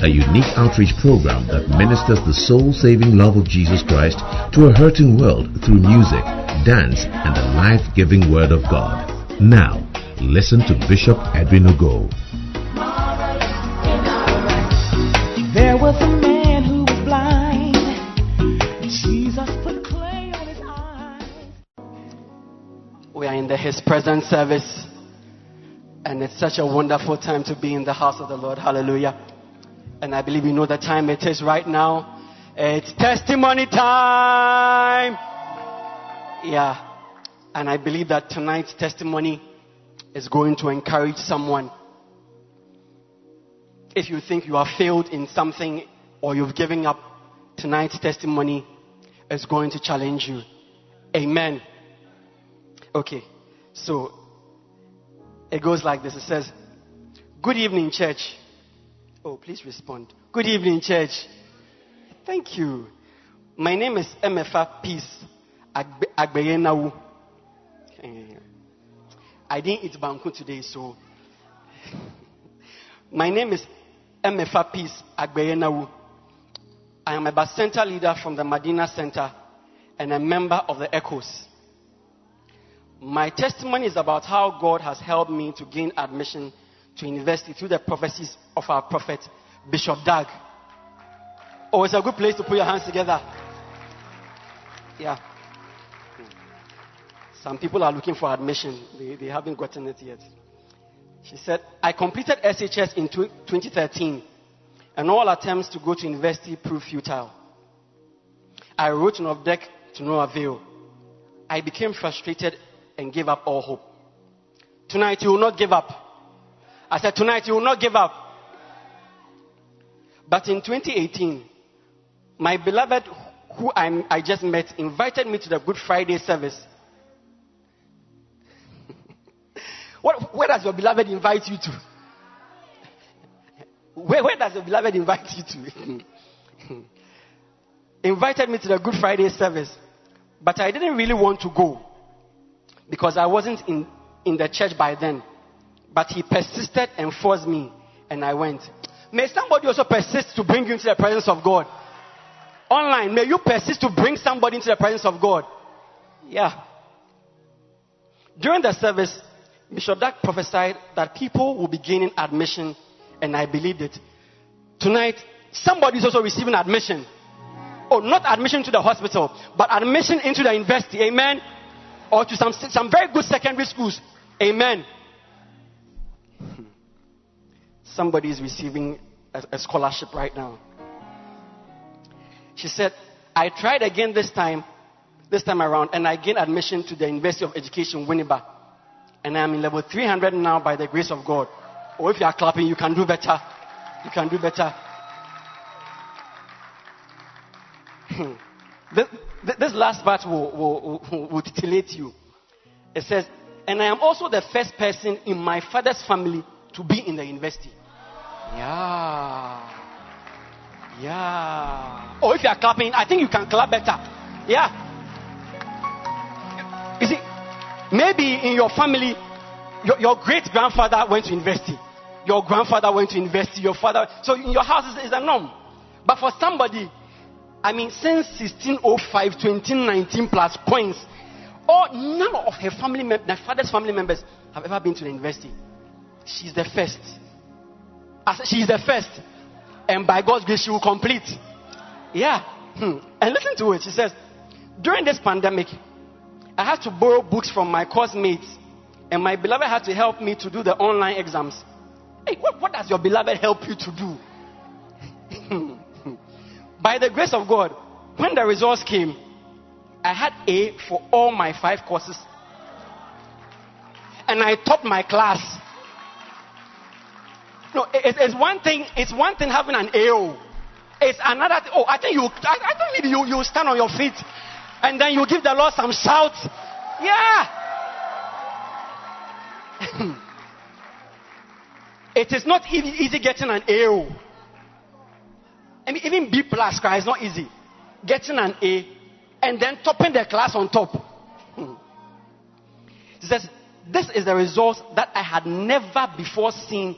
a unique outreach program that ministers the soul-saving love of Jesus Christ to a hurting world through music, dance, and the life-giving Word of God. Now, listen to Bishop Edwin Ogo. There was a man who was blind. Jesus put clay on his eyes. We are in the His Presence service, and it's such a wonderful time to be in the house of the Lord. Hallelujah. And I believe you know the time it is right now. It's testimony time. Yeah. And I believe that tonight's testimony is going to encourage someone. If you think you have failed in something or you've given up, tonight's testimony is going to challenge you. Amen. Okay. So it goes like this. It says, Good evening, church. Oh, please respond. Good evening, church. Thank you. My name is MFA Peace Agbe- Agbeyenawu. Eh, I didn't eat banku today, so. My name is MFA Peace Agbeyenawu. I am a Bacenta leader from the Medina Center and a member of the Echoes. My testimony is about how God has helped me to gain admission to university through the prophecies of our prophet, Bishop Dag. Oh, it's a good place to put your hands together. Yeah. Some people are looking for admission, they, they haven't gotten it yet. She said, I completed SHS in 2013, and all attempts to go to university proved futile. I wrote an deck to no avail. I became frustrated and gave up all hope. Tonight, you will not give up. I said, Tonight, you will not give up. But in 2018, my beloved, who I'm, I just met, invited me to the Good Friday service. what, where does your beloved invite you to? Where, where does your beloved invite you to? invited me to the Good Friday service, but I didn't really want to go because I wasn't in, in the church by then. But he persisted and forced me, and I went. May somebody also persist to bring you into the presence of God. Online, may you persist to bring somebody into the presence of God. Yeah. During the service, Bishop Dag prophesied that people will be gaining admission, and I believed it. Tonight, somebody is also receiving admission. Oh, not admission to the hospital, but admission into the university. Amen. Or to some, some very good secondary schools. Amen. Somebody is receiving a, a scholarship right now. She said, I tried again this time, this time around, and I gained admission to the University of Education, Winneba. And I'm in level 300 now by the grace of God. Or if you are clapping, you can do better. You can do better. Hmm. this, this last part will, will, will, will titillate you. It says, and I am also the first person in my father's family to be in the university. Yeah. Yeah. Oh, if you are clapping, I think you can clap better. Yeah. You see, maybe in your family, your, your great grandfather went to university. Your grandfather went to university. Your father. So in your house is, a norm. But for somebody, I mean, since 1605, 2019 plus points, or none of her family, my father's family members have ever been to the university. She's the first. She's the first. And by God's grace, she will complete. Yeah. Hmm. And listen to it. She says, during this pandemic, I had to borrow books from my course mates, and my beloved had to help me to do the online exams. Hey, what, what does your beloved help you to do? By the grace of God, when the results came, I had A for all my five courses. And I topped my class. No, it, it's one thing. It's one thing having an AO. It's another. Th- oh, I think you. I, I think maybe you you stand on your feet And then you give the Lord some shouts. Yeah. it is not easy, easy getting an A. oh. I mean, even B plus cry is not easy. Getting an A and then topping the class on top. Hmm. He says, This is the result that I had never before seen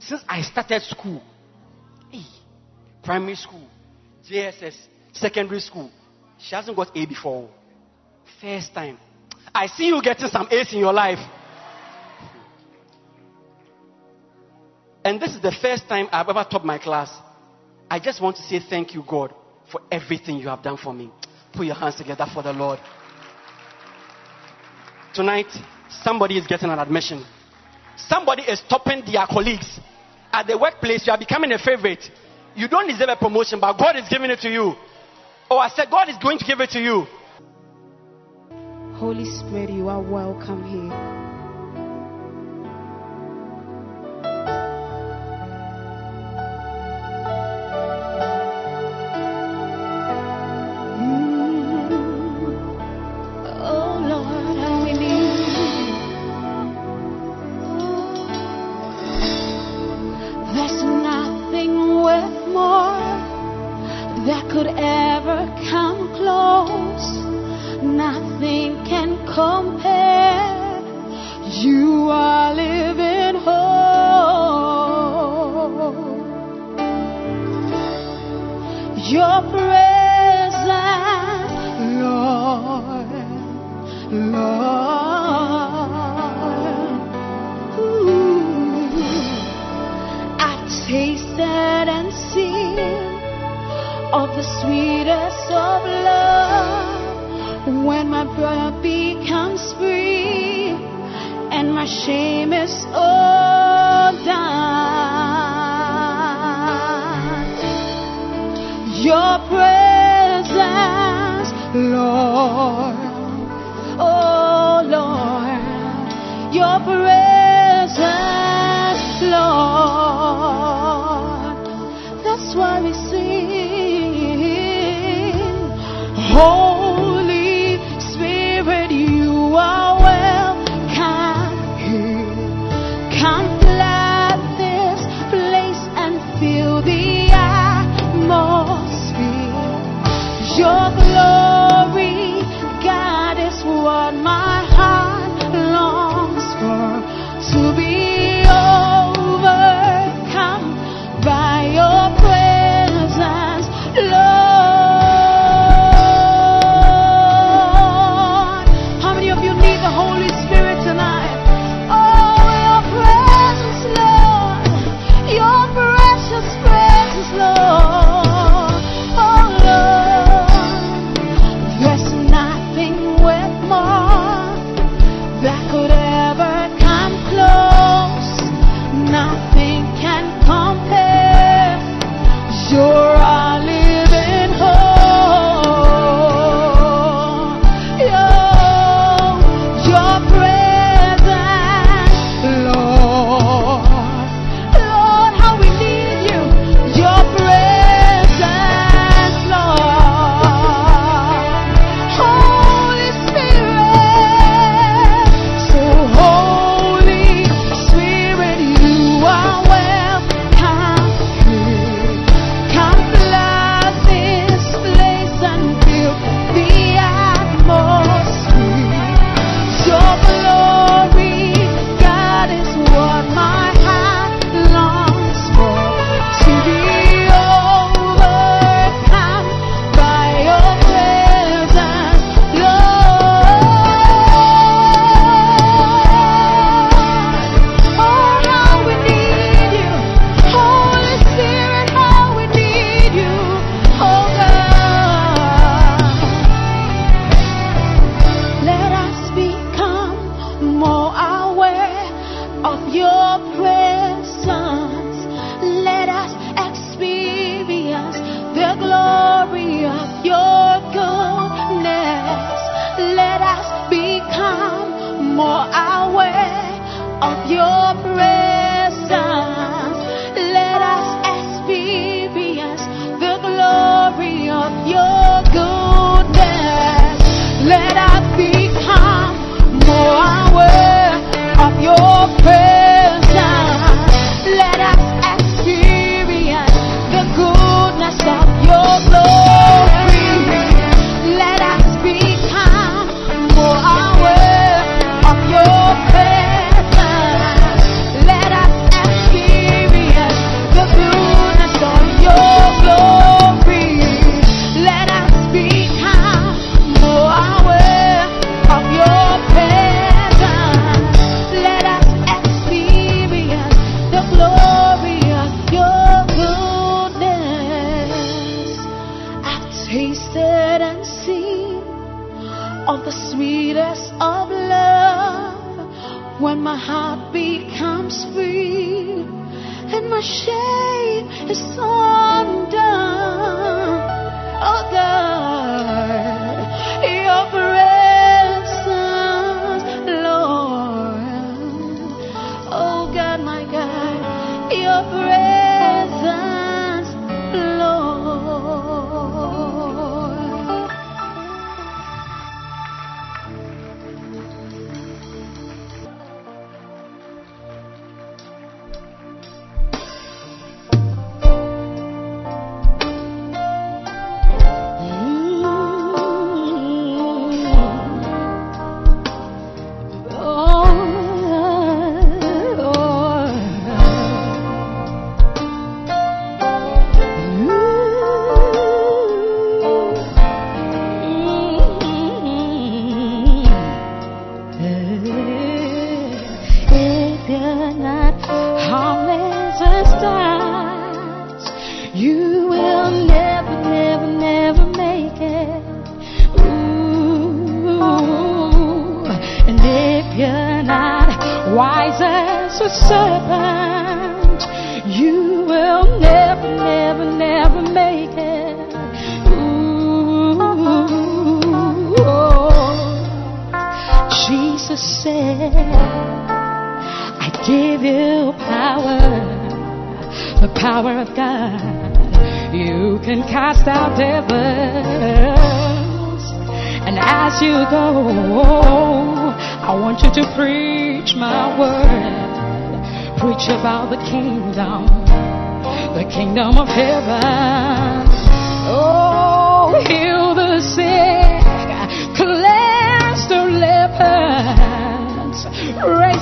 since I started school. Hey, primary school, JSS, secondary school. She hasn't got A before. First time. I see you getting some A's in your life. And this is the first time I've ever taught my class. I just want to say thank you, God, for everything you have done for me. Put your hands together for the Lord. Tonight, somebody is getting an admission. Somebody is topping their colleagues. At the workplace, you are becoming a favorite. You don't deserve a promotion, but God is giving it to you. Oh, I said, God is going to give it to you. Holy Spirit, you are welcome here. You're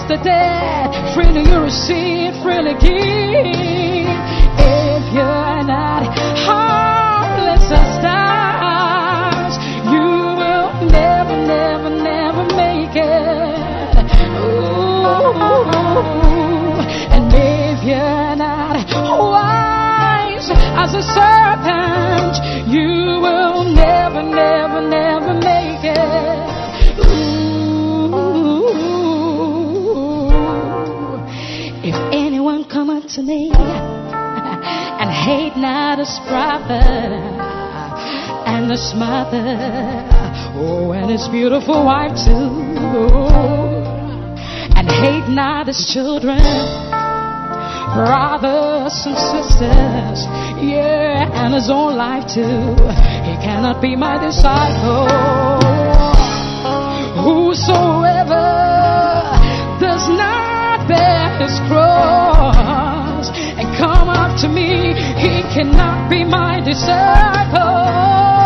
the dead. Freely you receive, freely give. If you're not harmless as stars, you will never, never, never make it. Ooh, and if you're not wise as a serpent, you me. And hate not his prophet uh, and his mother, oh, and his beautiful wife too, and hate not his children, brothers and sisters, yeah, and his own life too, he cannot be my disciple. Whosoever does not bear his cross to me, he cannot be my disciple.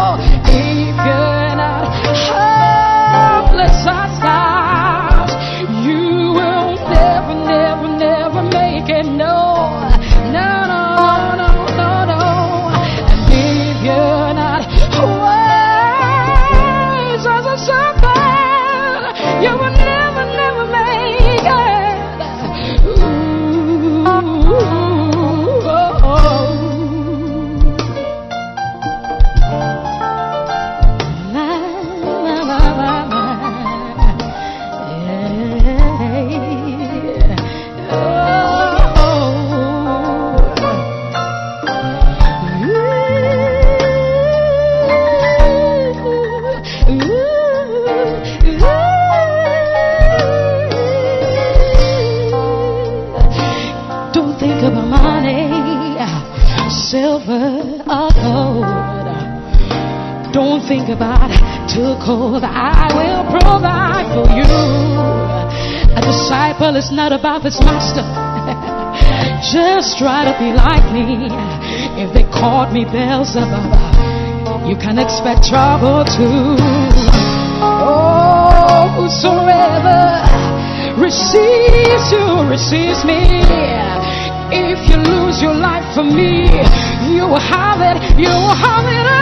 Think about too cold. I will provide for you. A disciple is not about his master. Just try to be like me. If they called me Beelzebub, you can expect trouble too. Oh, whosoever receives you receives me. If you lose your life for me, you will have it. You will have it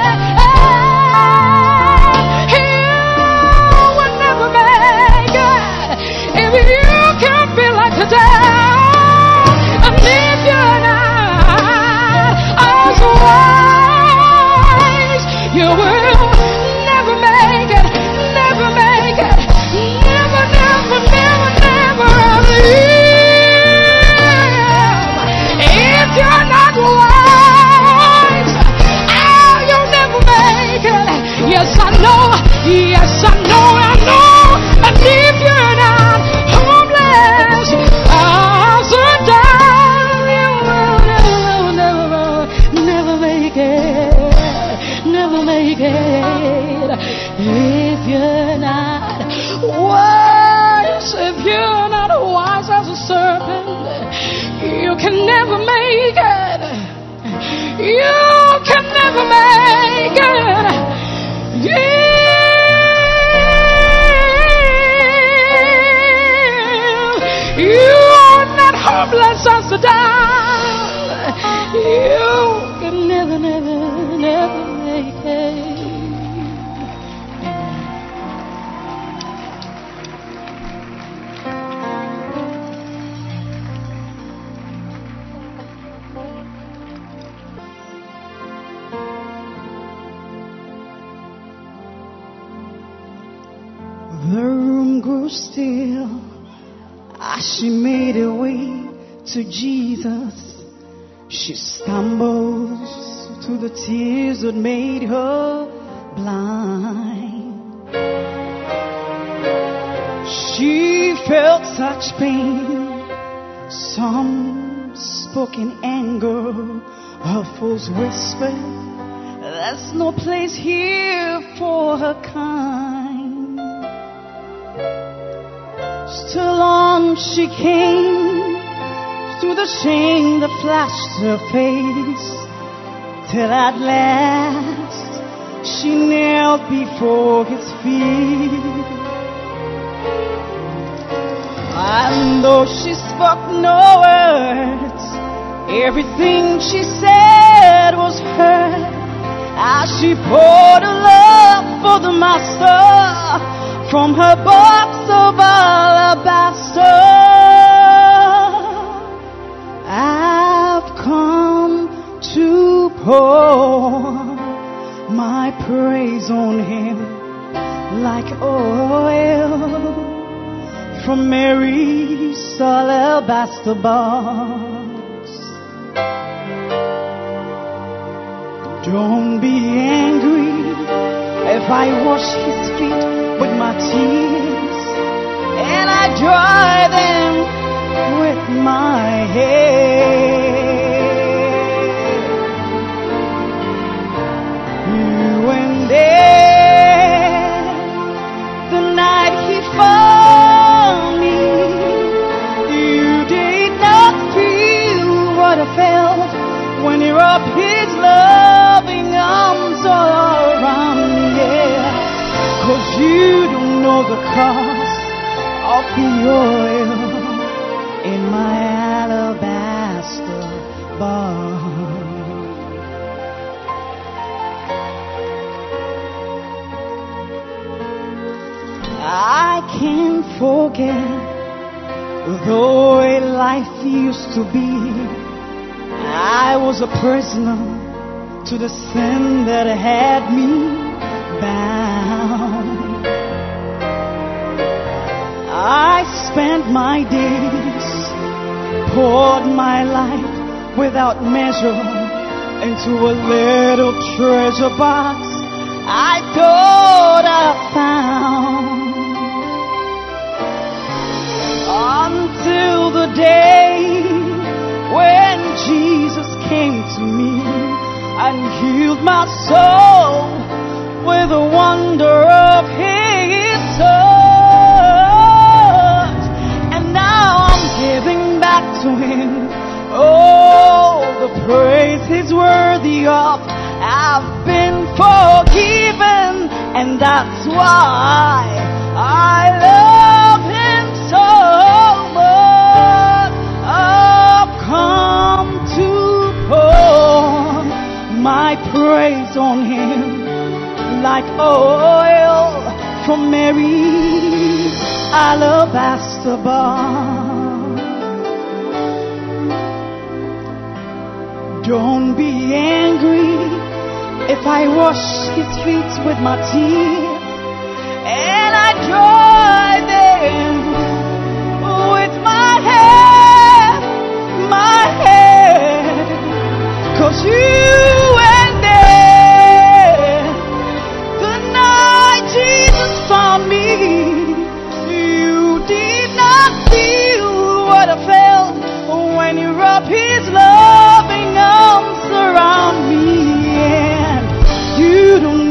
E essa grew still as she made her way to Jesus. She stumbles to the tears that made her blind. She felt such pain. Some spoke in anger, others whispered, There's no place here for her kind. Still on she came through the shame that flashed her face, till at last she knelt before his feet. And though she spoke no words, everything she said was heard as she poured her love for the master from her of alabaster. I've come to pour my praise on him like oil from Mary's alabaster box. Don't be angry if I wash his feet with my tears and I dry them with my hair. You and there, the night he found me, you did not feel what I felt when you wrapped his loving arms all around me. Yeah. Cause you don't know the cost of the oil in my alabaster box. I can't forget the way life used to be. I was a prisoner to the sin that had me bound. I spent my days, poured my life without measure into a little treasure box I thought I found. Until the day when Jesus came to me and healed my soul with the wonder of his touch. Now I'm giving back to him all the praise he's worthy of. I've been forgiven, and that's why I love him so much. I've come to pour my praise on him like oil from Mary's alabaster box. Don't be angry if I wash his feet with my tears and I dry them with my hair, my hair. Cause you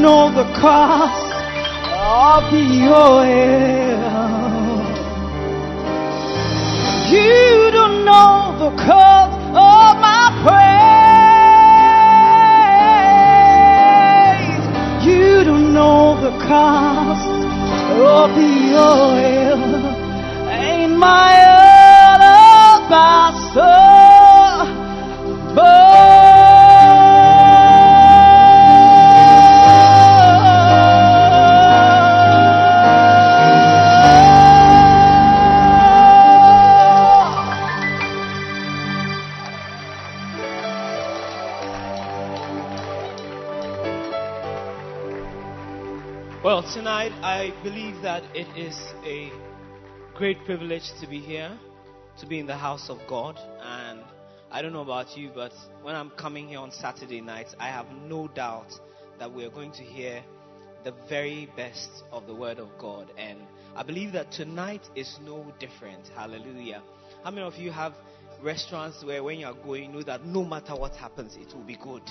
know the cost of the oil. You don't know the cost of my praise. You don't know the cost of the oil in my alabaster tonight, I believe that it is a great privilege to be here, to be in the house of God. And I don't know about you, but when I'm coming here on Saturday nights, I have no doubt that we are going to hear the very best of the Word of God. And I believe that tonight is no different. Hallelujah. How many of you have restaurants where when you are going, you know that no matter what happens, it will be good?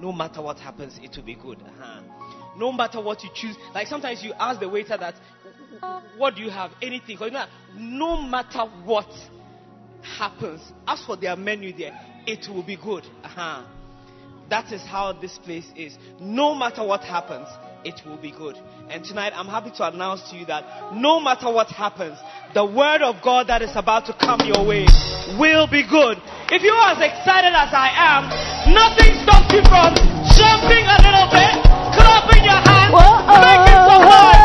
No matter what happens, it will be good. Uh-huh. No matter what you choose. Like sometimes you ask the waiter that, what do you have? Anything. Know, no matter what happens, as for their menu there, it will be good. Uh-huh. That is how this place is. No matter what happens, it will be good. And tonight I'm happy to announce to you that no matter what happens, the word of God that is about to come your way will be good. If you are as excited as I am, nothing stops you from jumping a little bit, clapping Whoa. Oh. Make it so hard.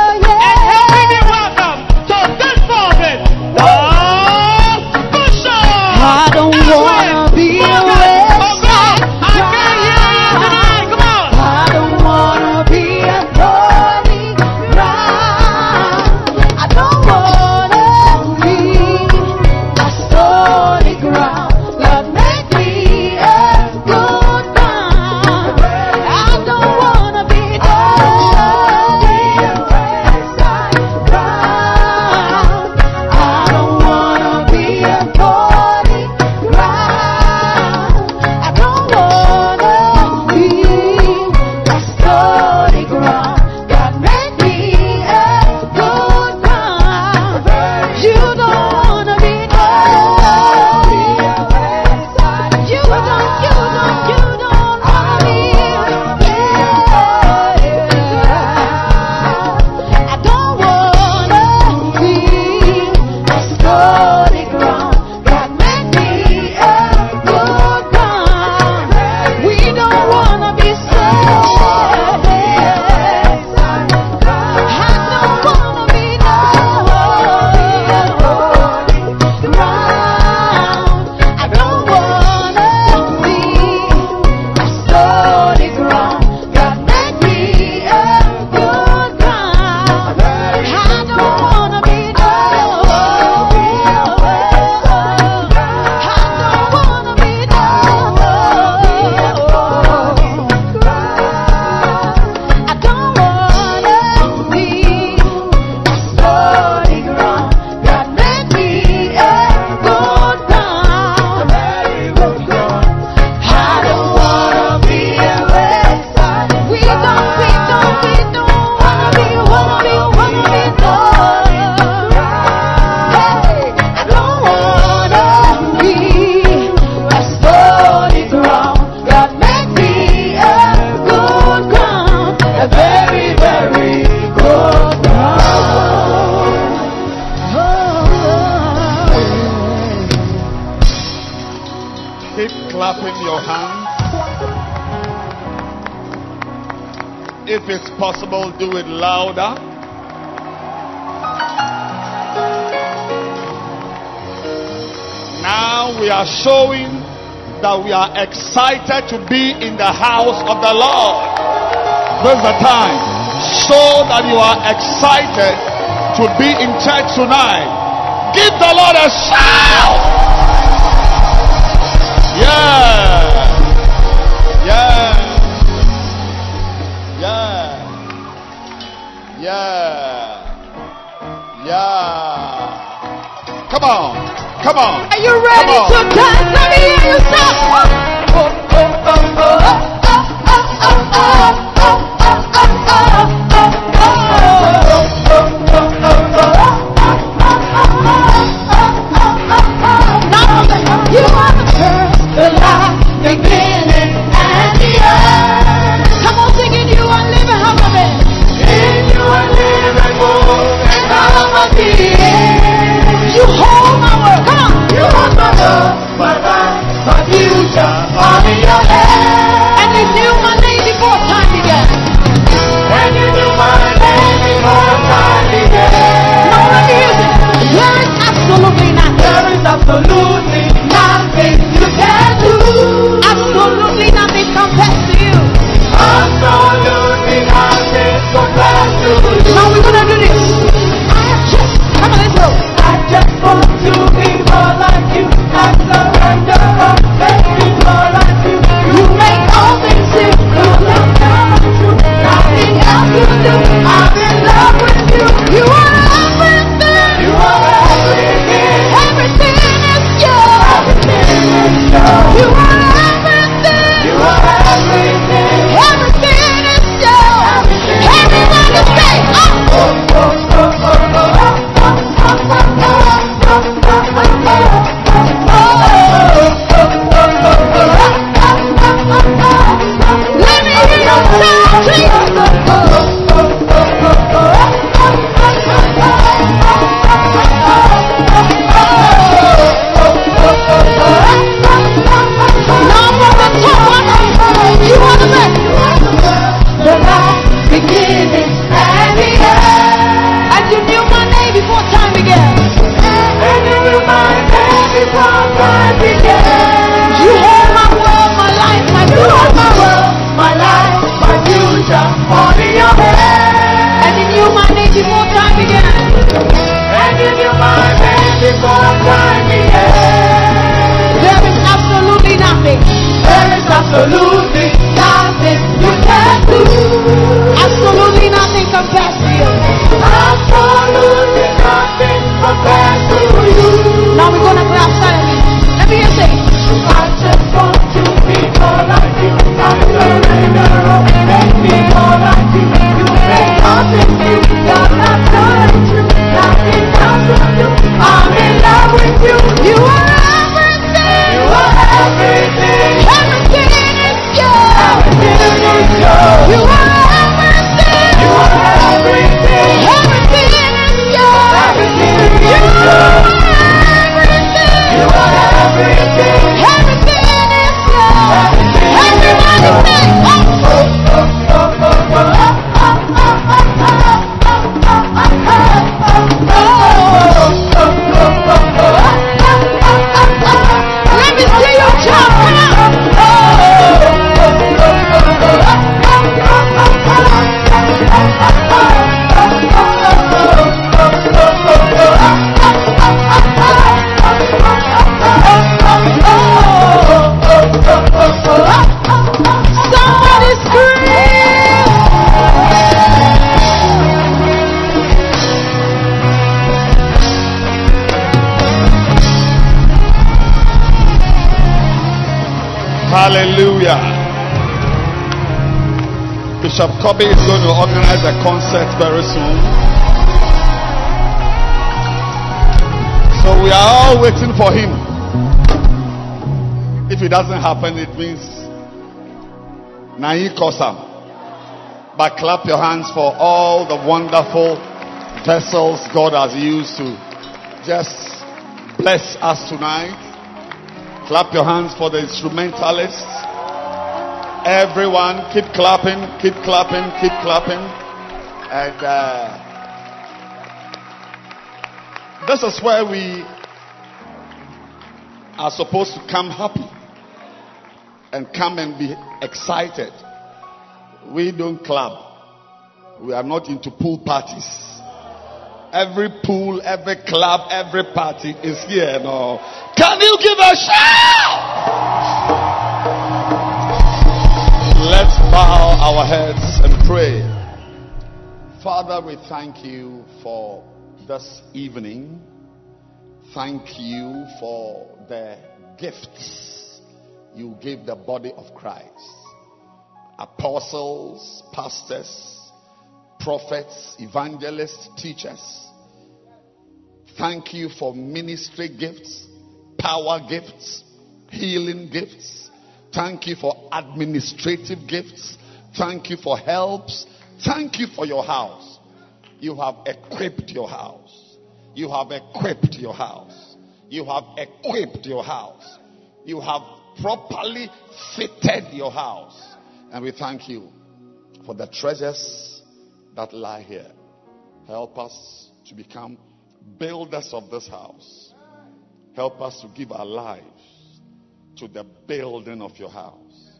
If it's possible, do it louder. Now we are showing that we are excited to be in the house of the Lord. This is the time. Show that you are excited to be in church tonight. Give the Lord a shout. Yeah. Yeah. Yeah. Yeah. Come on. Come on. Are you ready to dance? Let me hear you say. Oh, oh, oh, oh, oh, oh, oh, oh, oh, oh, oh, oh, Bishop Kobe is going to organize a concert very soon. So we are all waiting for him. If it doesn't happen, it means Nahi Kosam. But clap your hands for all the wonderful vessels God has used to just bless us tonight. Clap your hands for the instrumentalists. Everyone, keep clapping, keep clapping, keep clapping. And uh, this is where we are supposed to come happy and come and be excited. We don't club. We are not into pool parties. Every pool, every club, every party is here. No. Can you give a shout? Bow our heads and pray. Father, we thank you for this evening. Thank you for the gifts you gave the body of Christ apostles, pastors, prophets, evangelists, teachers. Thank you for ministry gifts, power gifts, healing gifts. Thank you for administrative gifts. Thank you for helps. Thank you for your house. You have equipped your house. You have equipped your house. You have equipped your house. You have properly fitted your house. And we thank you for the treasures that lie here. Help us to become builders of this house. Help us to give our lives to the building of your house.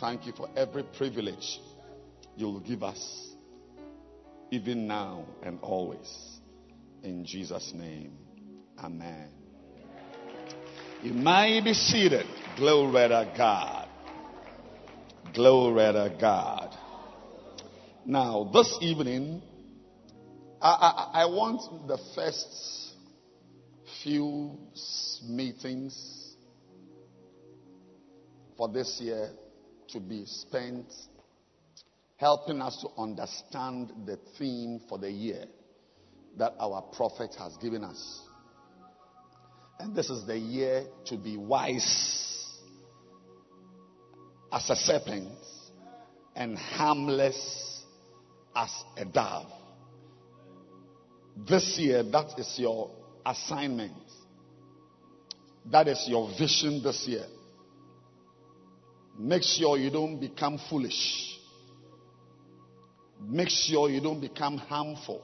Thank you for every privilege you will give us, even now and always. In Jesus' name, Amen. You may be seated. Glory to God. Glory to God. Now, this evening, I, I, I want the first few meetings for this year to be spent helping us to understand the theme for the year that our prophet has given us. And this is the year to be wise as a serpent and harmless as a dove. This year, that is your assignment. That is your vision this year. Make sure you don't become foolish. Make sure you don't become harmful.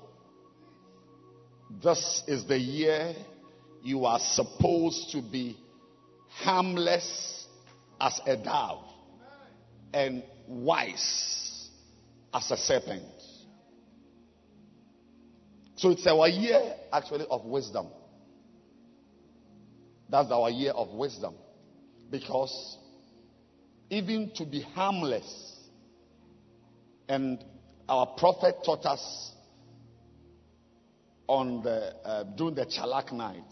This is the year you are supposed to be harmless as a dove and wise as a serpent. So it's our year actually of wisdom. That's our year of wisdom. Because even to be harmless, and our prophet taught us on the uh, during the Chalak night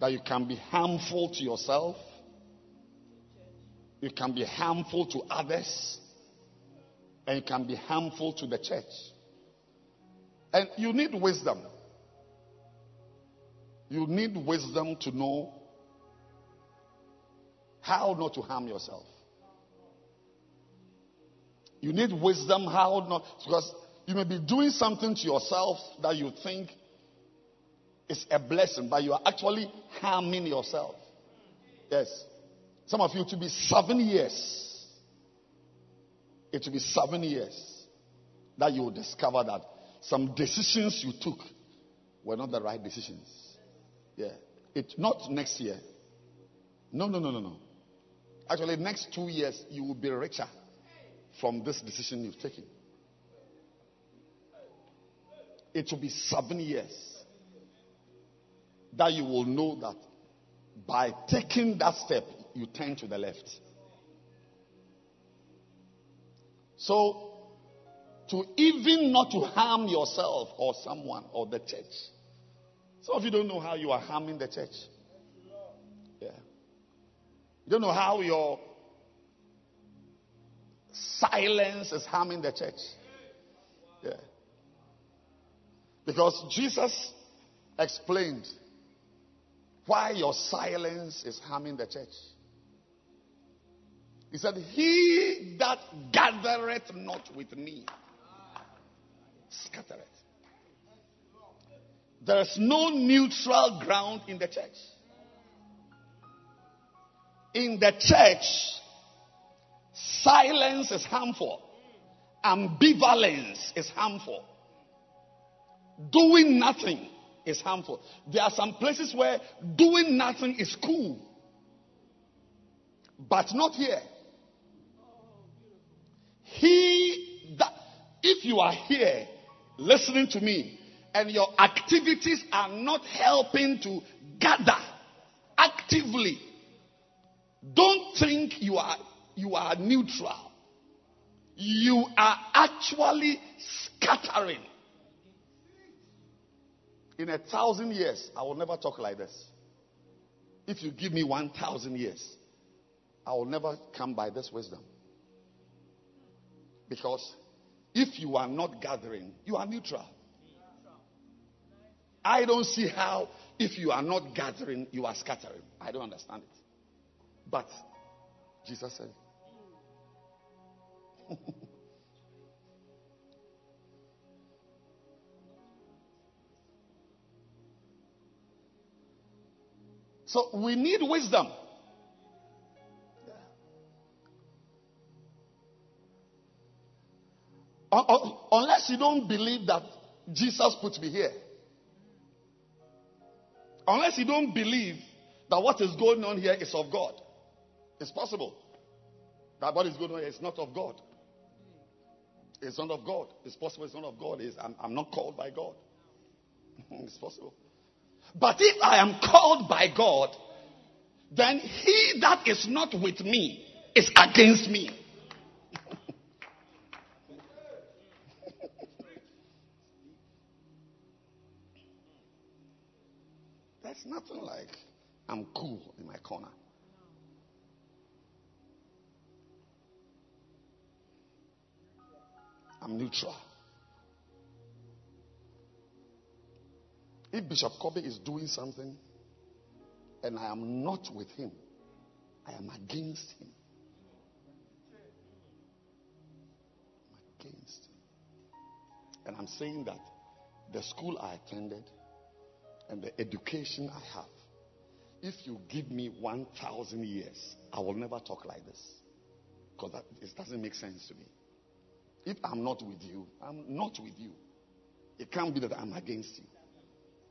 that you can be harmful to yourself, you can be harmful to others, and you can be harmful to the church. And you need wisdom. You need wisdom to know how not to harm yourself. You need wisdom how not, because you may be doing something to yourself that you think is a blessing, but you are actually harming yourself. Yes. Some of you to be seven years. It will be seven years that you will discover that some decisions you took were not the right decisions. Yeah. It not next year. No, no, no, no, no. Actually, next two years you will be richer from this decision you've taken. It will be seven years that you will know that by taking that step, you turn to the left. So, to even not to harm yourself or someone or the church. Some of you don't know how you are harming the church. You don't know how your silence is harming the church. Yeah. Because Jesus explained why your silence is harming the church. He said, He that gathereth not with me scattereth. There is no neutral ground in the church. In the church, silence is harmful, ambivalence is harmful, doing nothing is harmful. There are some places where doing nothing is cool, but not here. He that, if you are here listening to me and your activities are not helping to gather actively, don't think you are you are neutral. You are actually scattering. In a thousand years, I will never talk like this. If you give me one thousand years, I will never come by this wisdom. Because if you are not gathering, you are neutral. I don't see how, if you are not gathering, you are scattering. I don't understand it. But Jesus said so we need wisdom. Unless you don't believe that Jesus put me here. Unless you don't believe that what is going on here is of God. It's possible that what is going on is not of God. It's not of God. It's possible it's not of God. It's, I'm, I'm not called by God. it's possible. But if I am called by God, then he that is not with me is against me. There's nothing like I'm cool in my corner. I'm neutral. If Bishop Kobe is doing something and I am not with him, I am against him. I'm against him. And I'm saying that the school I attended and the education I have, if you give me 1,000 years, I will never talk like this. Because it doesn't make sense to me. If I'm not with you, I'm not with you. It can't be that I'm against you.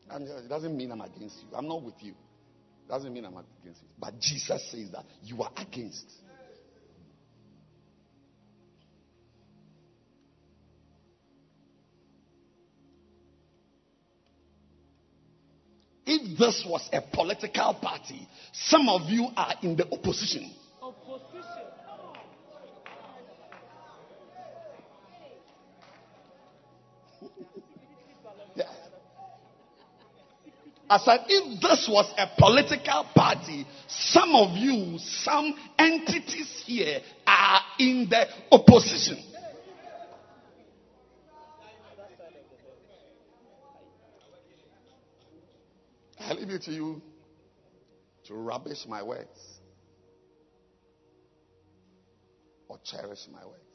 And uh, it doesn't mean I'm against you. I'm not with you. It doesn't mean I'm against you. But Jesus says that you are against. If this was a political party, some of you are in the opposition. If this was a political party, some of you, some entities here are in the opposition. I leave it to you to rubbish my words or cherish my words.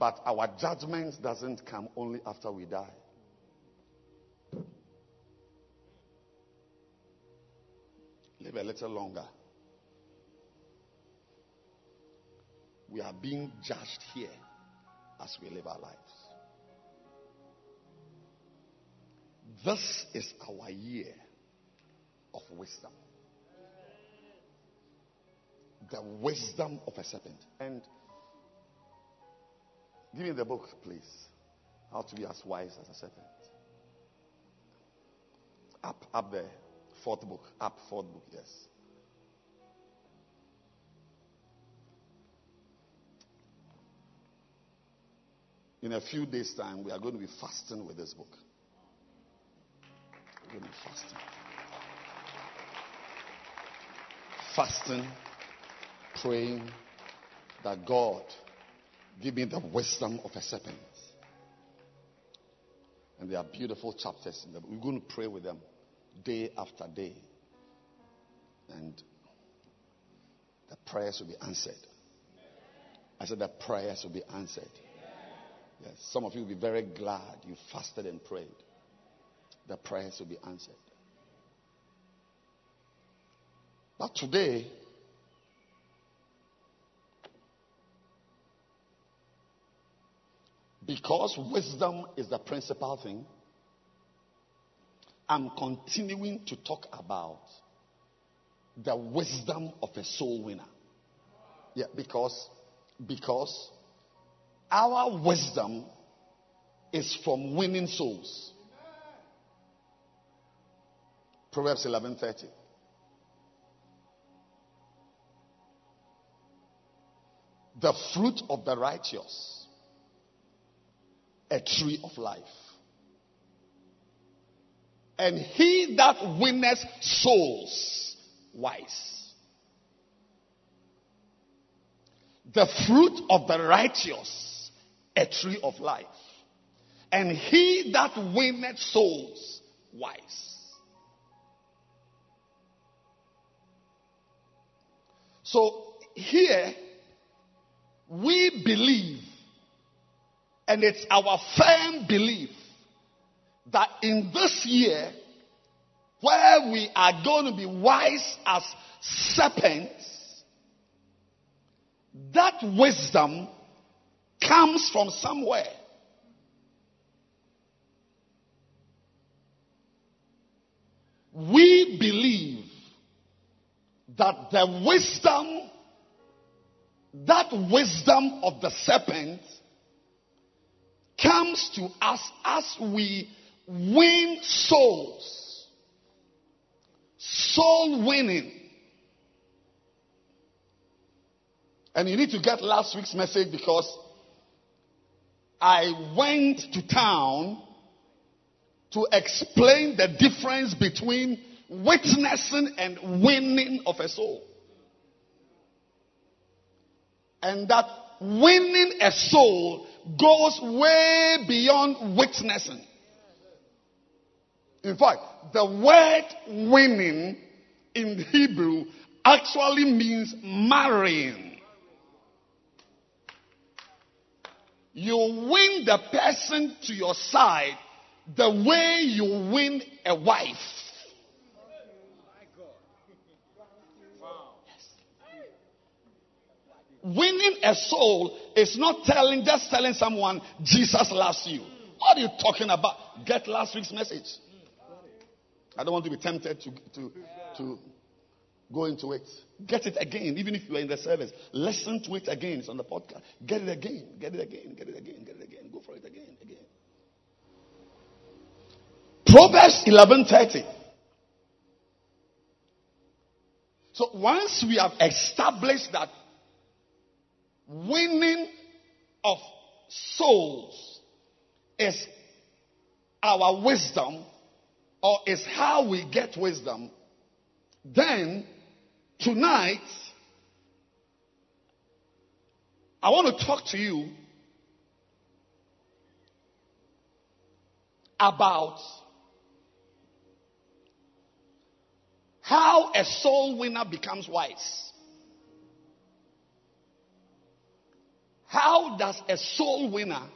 But our judgment doesn't come only after we die. Live a little longer. We are being judged here as we live our lives. This is our year of wisdom. The wisdom of a serpent. And Give me the book, please. How to be as wise as a serpent. Up, up there. Fourth book. Up, fourth book, yes. In a few days' time, we are going to be fasting with this book. We're going to be fasting. fasting, praying that God give me the wisdom of a serpent. And there are beautiful chapters. In them. we're going to pray with them day after day. And the prayers will be answered. I said the prayers will be answered. Yes, some of you will be very glad you fasted and prayed. The prayers will be answered. But today, because wisdom is the principal thing, I'm continuing to talk about the wisdom of a soul winner. Yeah, because because our wisdom is from winning souls. Proverbs 11:30. The fruit of the righteous, a tree of life. And he that winneth souls, wise. The fruit of the righteous, a tree of life. And he that winneth souls, wise. So here, we believe, and it's our firm belief, that in this year, where we are going to be wise as serpents, that wisdom comes from somewhere. We believe that the wisdom, that wisdom of the serpent comes to us as we win souls. Soul winning. And you need to get last week's message because I went to town to explain the difference between witnessing and winning of a soul. And that winning a soul goes way beyond witnessing. In fact, the word winning in Hebrew actually means marrying. You win the person to your side the way you win a wife. Winning a soul is not telling, just telling someone Jesus loves you. What are you talking about? Get last week's message. I don't want to be tempted to, to, to go into it. Get it again, even if you are in the service. Listen to it again. It's on the podcast. Get it again. Get it again. Get it again. Get it again. Go for it again. Again. Proverbs 11:30. So once we have established that winning of souls is our wisdom or is how we get wisdom, then tonight I want to talk to you about how a soul winner becomes wise. How does a soul winner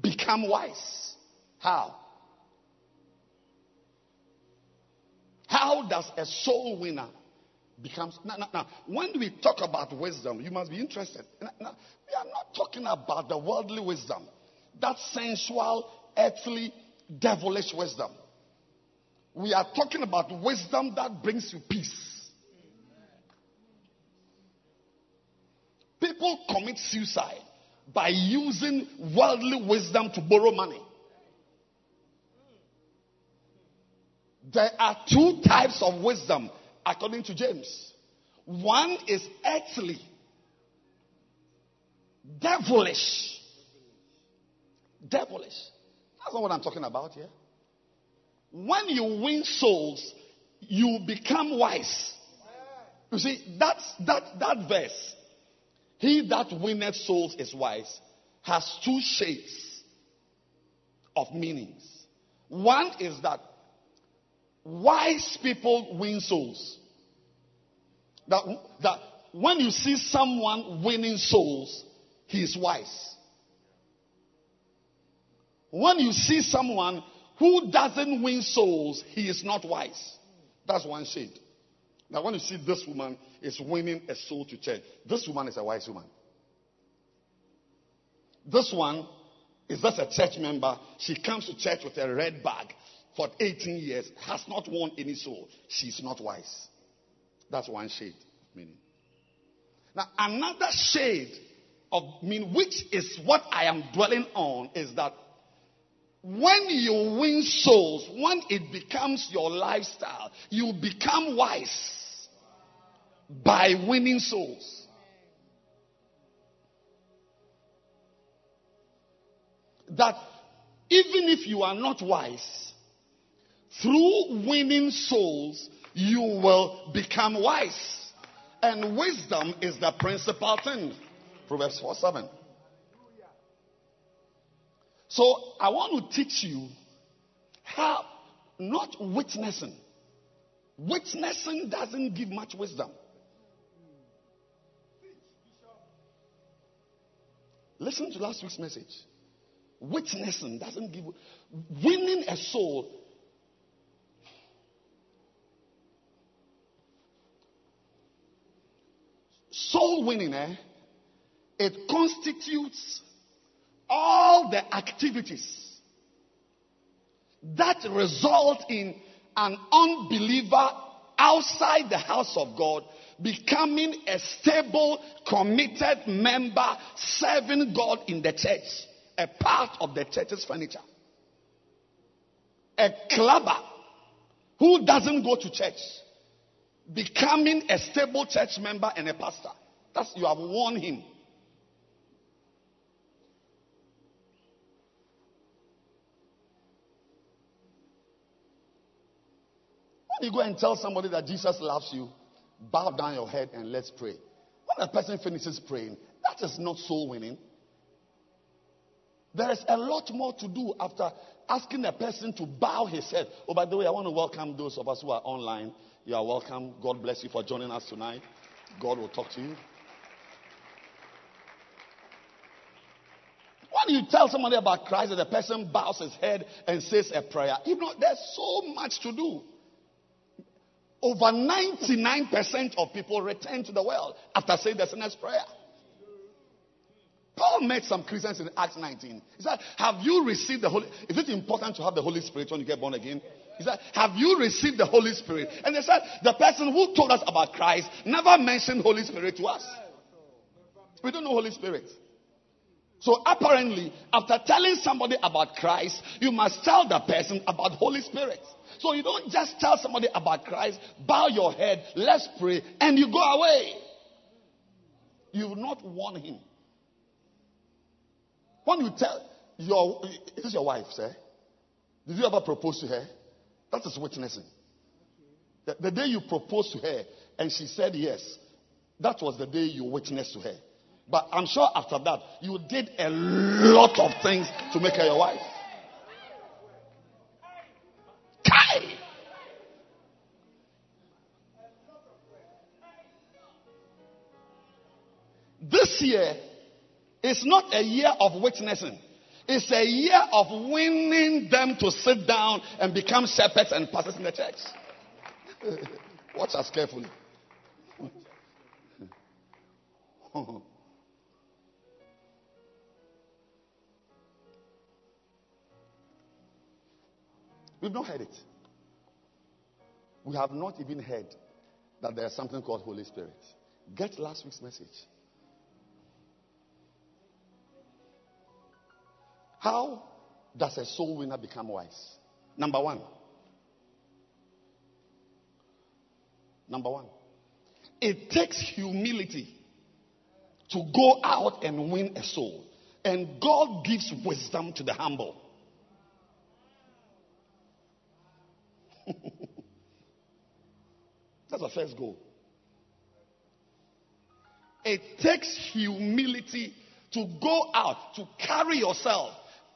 become wise? How? How does a soul winner becomes now, now, now, when we talk about wisdom, you must be interested. Now, we are not talking about the worldly wisdom, that sensual, earthly, devilish wisdom. We are talking about wisdom that brings you peace. People commit suicide by using worldly wisdom to borrow money. There are two types of wisdom according to James. One is earthly, devilish. Devilish. That's not what I'm talking about here. When you win souls, you become wise. You see, that's, that, that verse, he that winneth souls is wise, has two shades of meanings. One is that wise people win souls. That, that when you see someone winning souls, he is wise. When you see someone who doesn't win souls, he is not wise. That's one shade. Now, when you see this woman is winning a soul to church, this woman is a wise woman. This one is just a church member. She comes to church with a red bag for 18 years, has not won any soul. She's not wise. That's one shade meaning. Now, another shade of mean, which is what I am dwelling on, is that when you win souls, when it becomes your lifestyle, you become wise by winning souls. That even if you are not wise, through winning souls, you will become wise. And wisdom is the principal thing. Proverbs 4 7. So I want to teach you how not witnessing. Witnessing doesn't give much wisdom. Listen to last week's message. Witnessing doesn't give winning a soul soul winning, eh, it constitutes all the activities that result in an unbeliever outside the house of God becoming a stable, committed member serving God in the church, a part of the church's furniture. A clubber who doesn't go to church becoming a stable church member and a pastor. That's you have won him. When you go and tell somebody that Jesus loves you, bow down your head and let's pray. When a person finishes praying, that is not soul winning. There is a lot more to do after asking a person to bow his head. Oh, by the way, I want to welcome those of us who are online. You are welcome. God bless you for joining us tonight. God will talk to you. When you tell somebody about Christ that the person bows his head and says a prayer, you know, there's so much to do. Over 99% of people return to the world after saying the sinner's prayer. Paul met some Christians in Acts 19. He said, Have you received the Holy Is it important to have the Holy Spirit when you get born again? He said, Have you received the Holy Spirit? And they said, The person who told us about Christ never mentioned Holy Spirit to us. We don't know Holy Spirit. So apparently, after telling somebody about Christ, you must tell the person about Holy Spirit. So you don't just tell somebody about Christ, bow your head, let's pray, and you go away. You've not won him. When you tell your, is this your wife, sir? Did you ever propose to her? That is witnessing. The, the day you proposed to her and she said yes, that was the day you witnessed to her. But I'm sure after that, you did a lot of things to make her your wife. Year is not a year of witnessing. It's a year of winning them to sit down and become shepherds and pastors in the church. Watch us carefully. We've not heard it. We have not even heard that there is something called Holy Spirit. Get last week's message. How does a soul winner become wise? Number one. Number one. It takes humility to go out and win a soul. And God gives wisdom to the humble. That's the first goal. it takes humility to go out, to carry yourself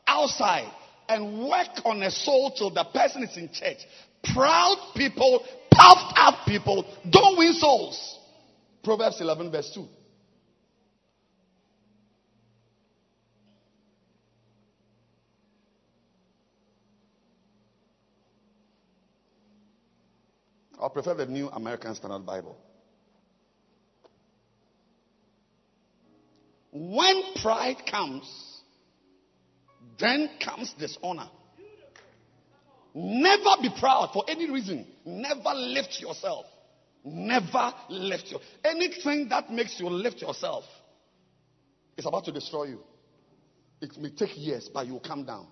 outside and work on a soul till the person is in church. Proud people, puffed up people don't win souls. Proverbs 11, verse 2. I prefer the New American Standard Bible. When pride comes, then comes dishonor. Never be proud for any reason. Never lift yourself. Never lift your anything that makes you lift yourself is about to destroy you. It may take years, but you will come down.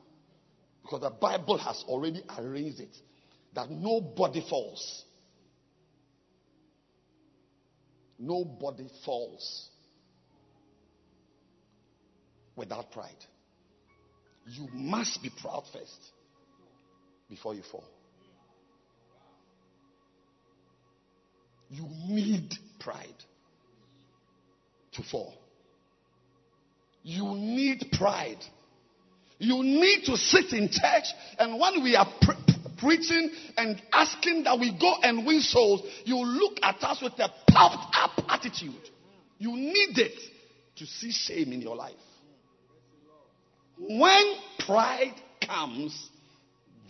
Because the Bible has already arranged it that nobody falls. Nobody falls without pride. You must be proud first before you fall. You need pride to fall. You need pride. You need to sit in church, and when we are pre- preaching and asking that we go and win souls, you look at us with a puffed up attitude. You need it to see shame in your life. When pride comes,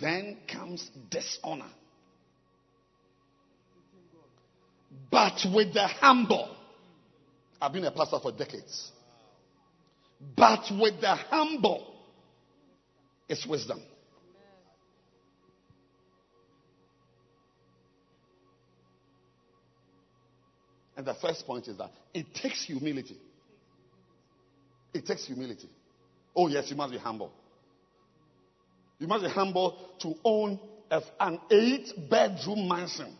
then comes dishonor. But with the humble, I've been a pastor for decades. But with the humble is wisdom. And the first point is that it takes humility. It takes humility. Oh, yes, you must be humble. You must be humble to own an eight bedroom mansion.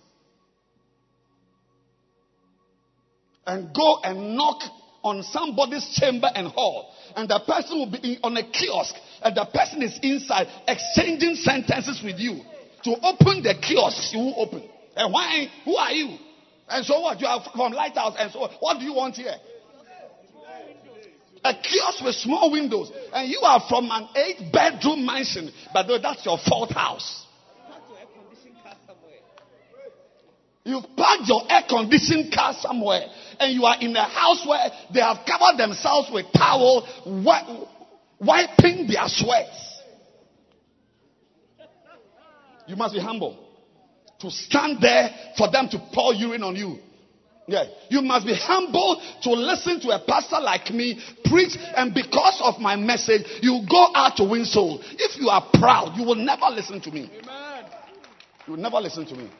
And go and knock on somebody's chamber and hall. And the person will be on a kiosk. And the person is inside exchanging sentences with you. To open the kiosk, you will open. And why? Who are you? And so what? You are from Lighthouse. And so what do you want here? A kiosk with small windows. And you are from an eight bedroom mansion. But that's your fourth house. You've parked your air conditioned car somewhere. And you are in a house where they have covered themselves with towel, wiping their sweats. You must be humble to stand there for them to pour urine on you. Yeah. You must be humble to listen to a pastor like me preach, and because of my message, you go out to win souls. If you are proud, you will never listen to me. Amen. You will never listen to me.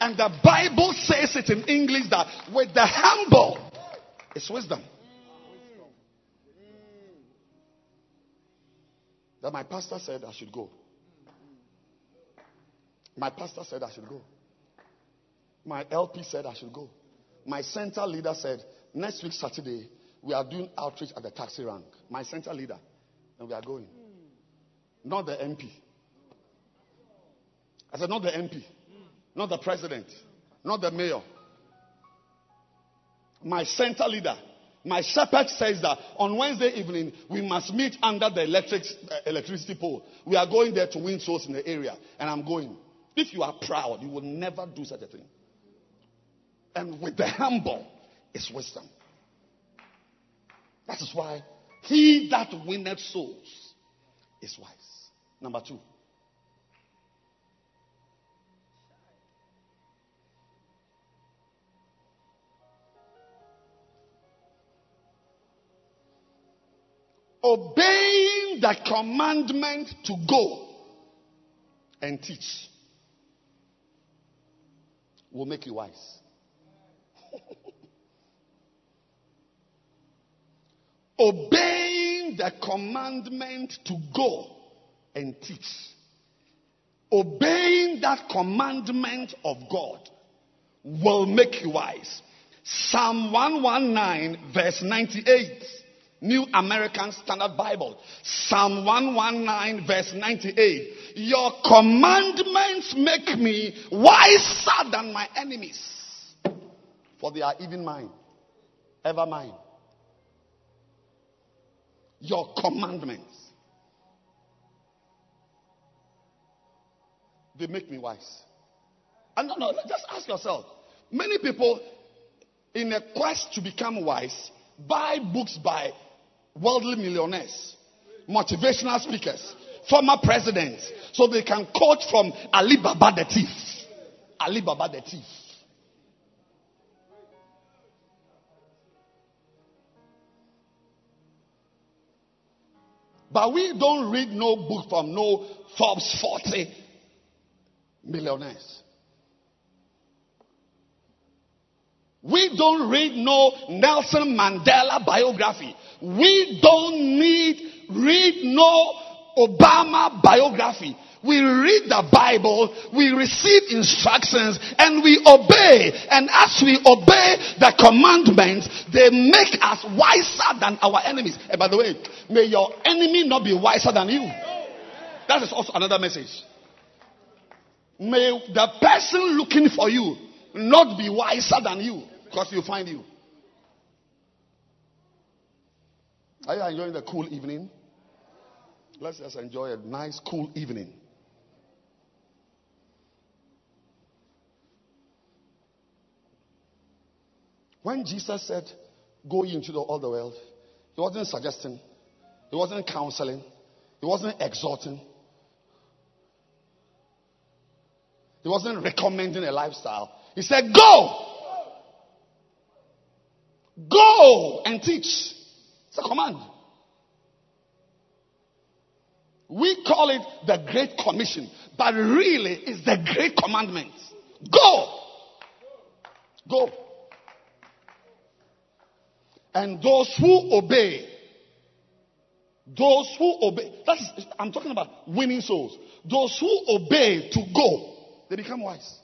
And the Bible says it in English that with the humble is wisdom. That my pastor said I should go. My pastor said I should go. My LP said I should go. My center leader said, next week, Saturday, we are doing outreach at the taxi rank. My center leader. And we are going. Not the MP. I said, not the MP. Not the president. Not the mayor. My center leader. My shepherd says that on Wednesday evening, we must meet under the electric, uh, electricity pole. We are going there to win souls in the area. And I'm going. If you are proud, you will never do such a thing. And with the humble is wisdom. That is why he that winneth souls is wise. Number two. Obeying the commandment to go and teach will make you wise. Obeying the commandment to go and teach. Obeying that commandment of God will make you wise. Psalm 119, verse 98. New American Standard Bible. Psalm 119 verse 98. Your commandments make me wiser than my enemies. for they are even mine, ever mine. Your commandments. They make me wise. And no, no, just ask yourself. Many people, in a quest to become wise, buy books by worldly millionaires, motivational speakers, former presidents, so they can quote from Ali Baba the thief. Ali Baba the thief. But we don't read no book from no Forbes 40 millionaires. We don't read no Nelson Mandela biography. We don't need read no Obama biography. We read the Bible, we receive instructions, and we obey. And as we obey the commandments, they make us wiser than our enemies. And by the way, may your enemy not be wiser than you. That is also another message. May the person looking for you not be wiser than you because you find you. Are you enjoying the cool evening? Let's just enjoy a nice, cool evening. When Jesus said, Go into the, all the world, he wasn't suggesting, he wasn't counseling, he wasn't exhorting, he wasn't recommending a lifestyle. He said, Go! Go and teach. It's a command. We call it the Great Commission, but really it's the Great Commandment. Go! Go. And those who obey, those who obey, that's, I'm talking about winning souls. Those who obey to go, they become wise.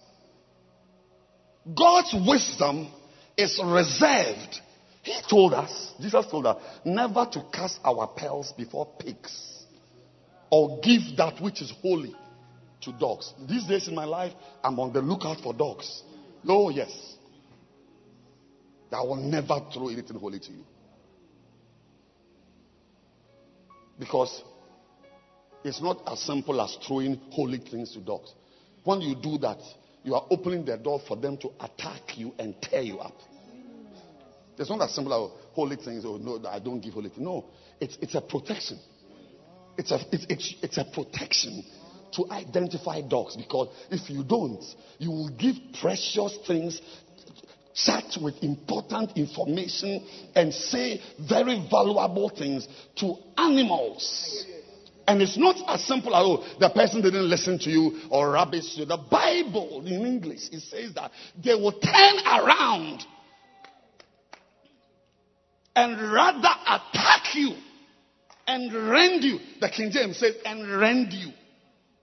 God's wisdom is reserved. He told us, Jesus told us, never to cast our pearls before pigs or give that which is holy to dogs. These days in my life, I'm on the lookout for dogs. Oh, yes. I will never throw anything holy to you. Because it's not as simple as throwing holy things to dogs. When you do that, you are opening the door for them to attack you and tear you up. It's not as simple as oh, holy things. Oh, no, I don't give holy things. No, it's, it's a protection. It's a, it's, it's, it's a protection to identify dogs because if you don't, you will give precious things chat with important information and say very valuable things to animals. And it's not as simple as, oh, the person didn't listen to you or rubbish you. The Bible in English, it says that they will turn around and rather attack you and rend you. The King James says, and rend you.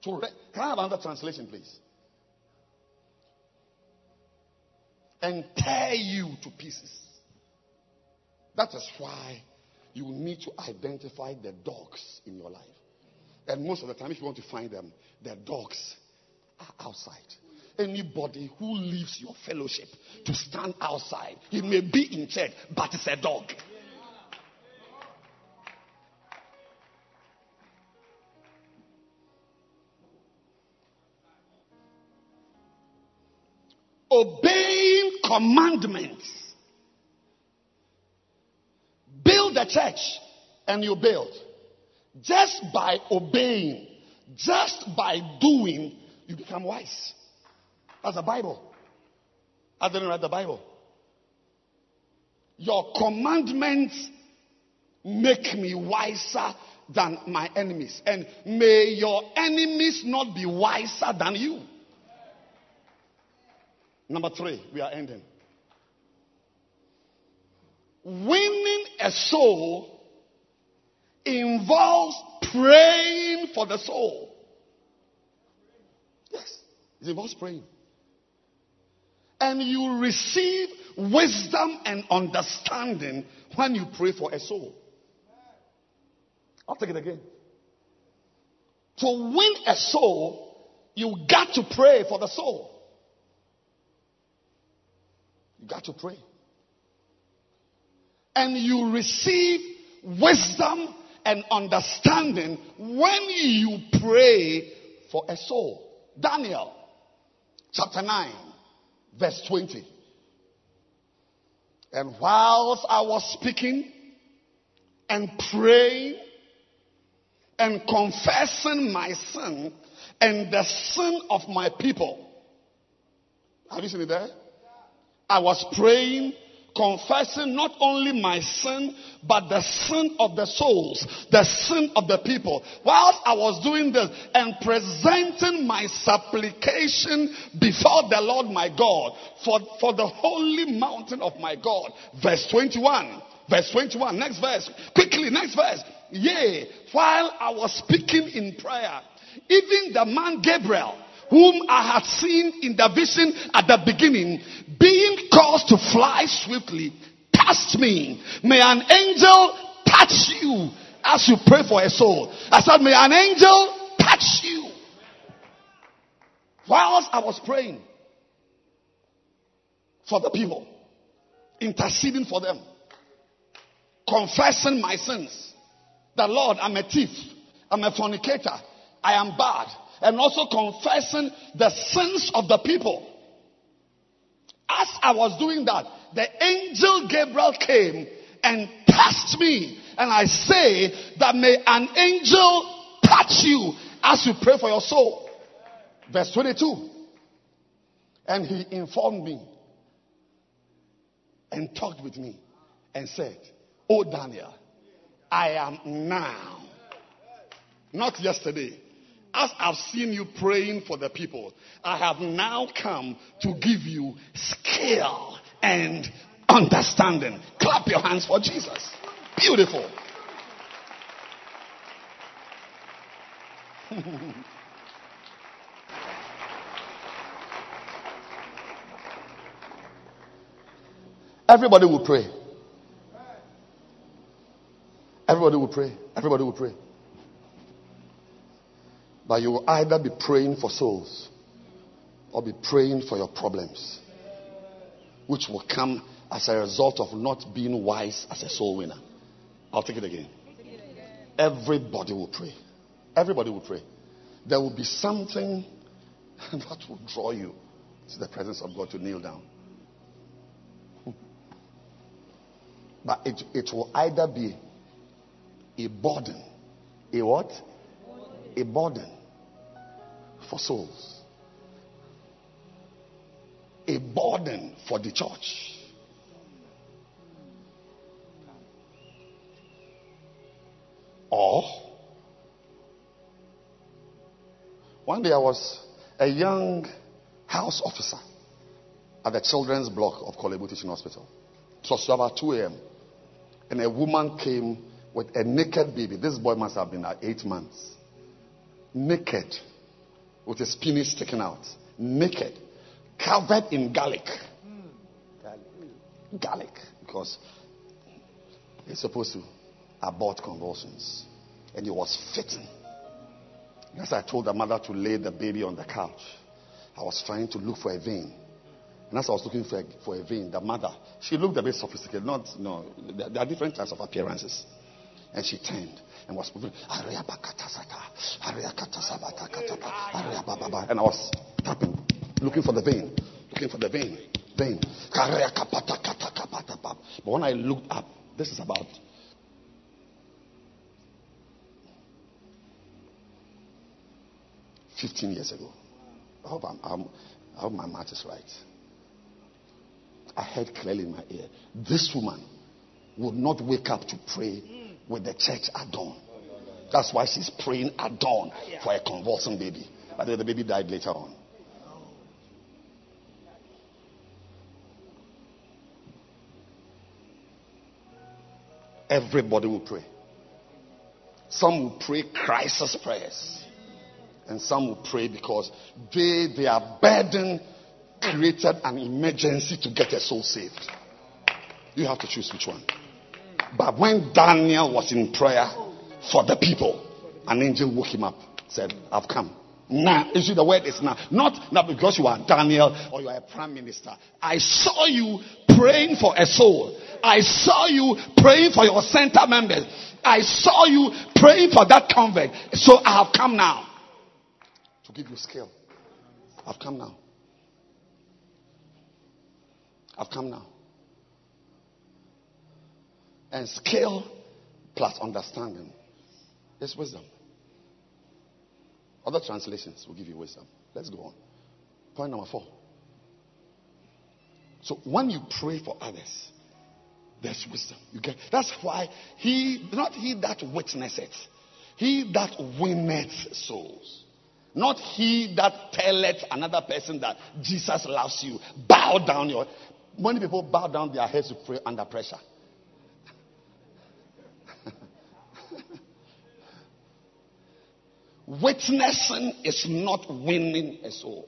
To re- Can I have another translation, please? And tear you to pieces. That is why you need to identify the dogs in your life. And most of the time, if you want to find them, the dogs are outside. Anybody who leaves your fellowship to stand outside, he may be in church, but it's a dog. Obeying commandments. Build a church and you build. Just by obeying, just by doing, you become wise. That's the Bible. I didn't read the Bible. Your commandments make me wiser than my enemies. And may your enemies not be wiser than you. Number three, we are ending. Winning a soul involves praying for the soul. Yes, it involves praying. And you receive wisdom and understanding when you pray for a soul. I'll take it again. To win a soul, you got to pray for the soul. You got to pray. And you receive wisdom and understanding when you pray for a soul. Daniel chapter 9, verse 20. And whilst I was speaking and praying and confessing my sin and the sin of my people. Have you seen it there? I was praying confessing not only my sin, but the sin of the souls, the sin of the people. Whilst I was doing this and presenting my supplication before the Lord my God for, for the holy mountain of my God. Verse 21. Verse 21. Next verse. Quickly, next verse. Yea, while I was speaking in prayer, even the man Gabriel, whom I had seen in the vision at the beginning, being caused to fly swiftly, touched me. May an angel touch you as you pray for a soul. I said, May an angel touch you. Whilst I was praying for the people, interceding for them, confessing my sins. The Lord, I'm a thief, I'm a fornicator, I am bad, and also confessing the sins of the people. As I was doing that, the angel Gabriel came and touched me. And I say that may an angel touch you as you pray for your soul. Verse 22. And he informed me and talked with me and said, Oh, Daniel, I am now, not yesterday, as I've seen you praying for the people, I have now come to give you skill and understanding. Clap your hands for Jesus. Beautiful. Everybody will pray. Everybody will pray. Everybody will pray. But you will either be praying for souls or be praying for your problems, which will come as a result of not being wise as a soul winner. I'll take it again. Everybody will pray. Everybody will pray. There will be something that will draw you to the presence of God to kneel down. But it, it will either be a burden. A what? A burden for souls. A burden for the church. Or one day I was a young house officer at the children's block of Korle Bu Teaching Hospital. It was about 2 a.m. And a woman came with a naked baby. This boy must have been at eight months. Naked. With his penis sticking out. Naked. Covered in garlic. Hmm. Garlic. Because he's supposed to abort convulsions. And he was fitting. As I told the mother to lay the baby on the couch, I was trying to look for a vein. And as I was looking for a, for a vein, the mother, she looked a bit sophisticated. Not, no, there are different types of appearances. And she turned and was moving. And I was tapping, looking for the vein, looking for the vein, vein. But when I looked up, this is about fifteen years ago. I hope, I'm, I'm, I hope my math is right. I heard clearly in my ear, this woman would not wake up to pray with the church at dawn. That's why she's praying at dawn for a convulsing baby. But the baby died later on. Everybody will pray. Some will pray crisis prayers. And some will pray because they, their burden created an emergency to get a soul saved. You have to choose which one. But when Daniel was in prayer for the people, an angel woke him up, said, I've come. Now, you see, the word is now. Not, not because you are Daniel or you are a prime minister. I saw you praying for a soul. I saw you praying for your center members. I saw you praying for that convert. So I have come now to give you skill. I've come now. I've come now. And skill plus understanding is wisdom. Other translations will give you wisdom. Let's go on. Point number four. So when you pray for others, there's wisdom. You get that's why he not he that witnesseth, he that winneth souls. Not he that telleth another person that Jesus loves you. Bow down your many people bow down their heads to pray under pressure. Witnessing is not winning a soul.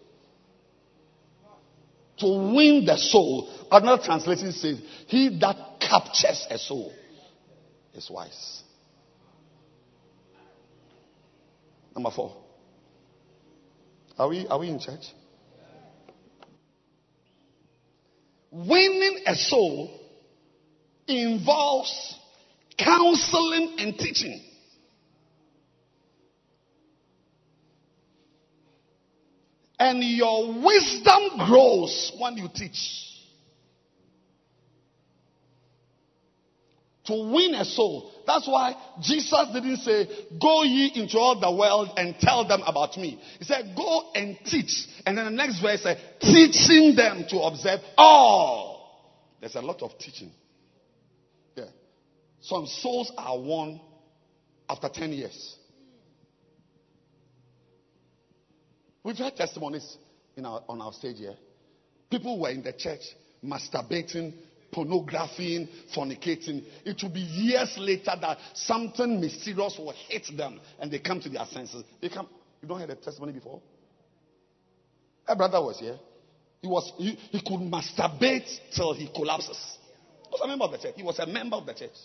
To win the soul, another translation says, He that captures a soul is wise. Number four. Are we, are we in church? Winning a soul involves counseling and teaching. And your wisdom grows when you teach. To win a soul. That's why Jesus didn't say, Go ye into all the world and tell them about me. He said, Go and teach. And then the next verse said, Teaching them to observe all. There's a lot of teaching. Yeah. Some souls are won after 10 years. We've heard testimonies our, on our stage here. People were in the church masturbating, pornography, fornicating. It will be years later that something mysterious will hit them and they come to their senses. They come. You don't hear the testimony before? A brother was here. He was he, he could masturbate till he collapses. He was a member of the church. He was a member of the church.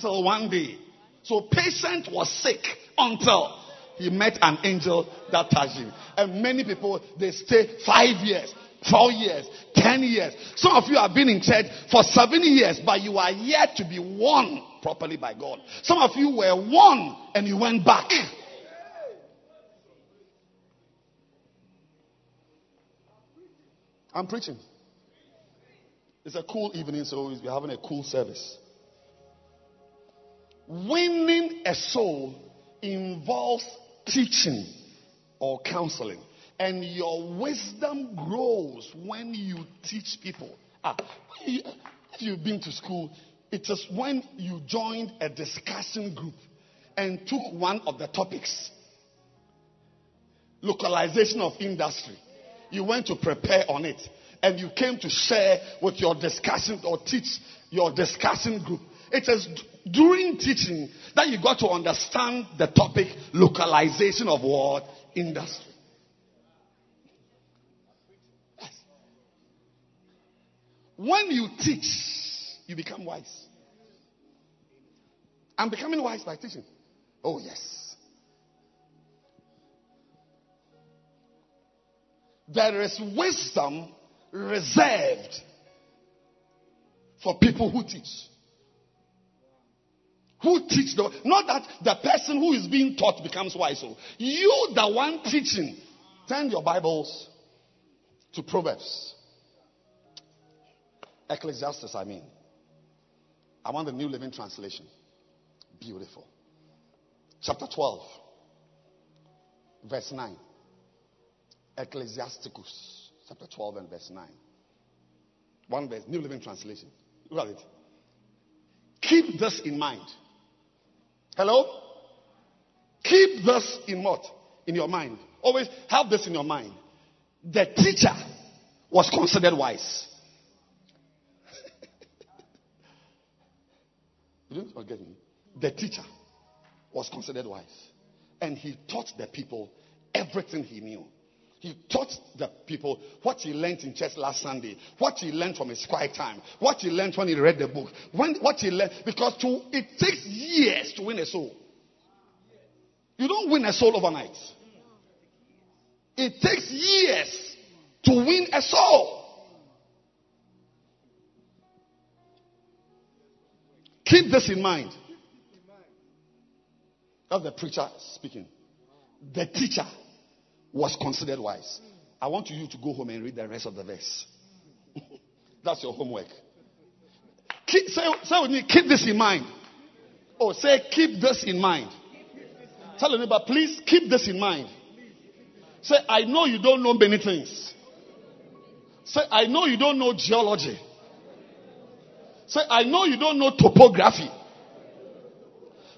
Till one day. So patient was sick until he met an angel that touched him. And many people, they stay five years, four years, ten years. Some of you have been in church for seven years, but you are yet to be won properly by God. Some of you were won and you went back. I'm preaching. It's a cool evening, so we're having a cool service. Winning a soul involves teaching or counseling. And your wisdom grows when you teach people. Ah, if you've been to school, it is when you joined a discussion group and took one of the topics localization of industry. You went to prepare on it and you came to share with your discussion or teach your discussion group. It is during teaching that you got to understand the topic localization of what? Industry. When you teach, you become wise. I'm becoming wise by teaching. Oh, yes. There is wisdom reserved for people who teach. Who teach the not that the person who is being taught becomes wise. So you the one teaching. Turn your Bibles to Proverbs. Ecclesiastes, I mean. I want the New Living Translation. Beautiful. Chapter 12, verse 9. Ecclesiasticus, chapter 12 and verse 9. One verse, New Living Translation. Look at it. Keep this in mind. Hello? Keep this in what? In your mind. Always have this in your mind. The teacher was considered wise. you didn't forget me. The teacher was considered wise. And he taught the people everything he knew. He taught the people what he learned in church last Sunday, what he learned from his quiet time, what he learned when he read the book, when, what he learned. Because to, it takes years to win a soul. You don't win a soul overnight. It takes years to win a soul. Keep this in mind. That's the preacher speaking. The teacher was considered wise. I want you to go home and read the rest of the verse. That's your homework. Keep, say, say with me, keep this in mind. Oh, say, keep this in mind. Tell your neighbor, please keep this in mind. Say, I know you don't know many things. Say, I know you don't know geology. Say, I know you don't know topography.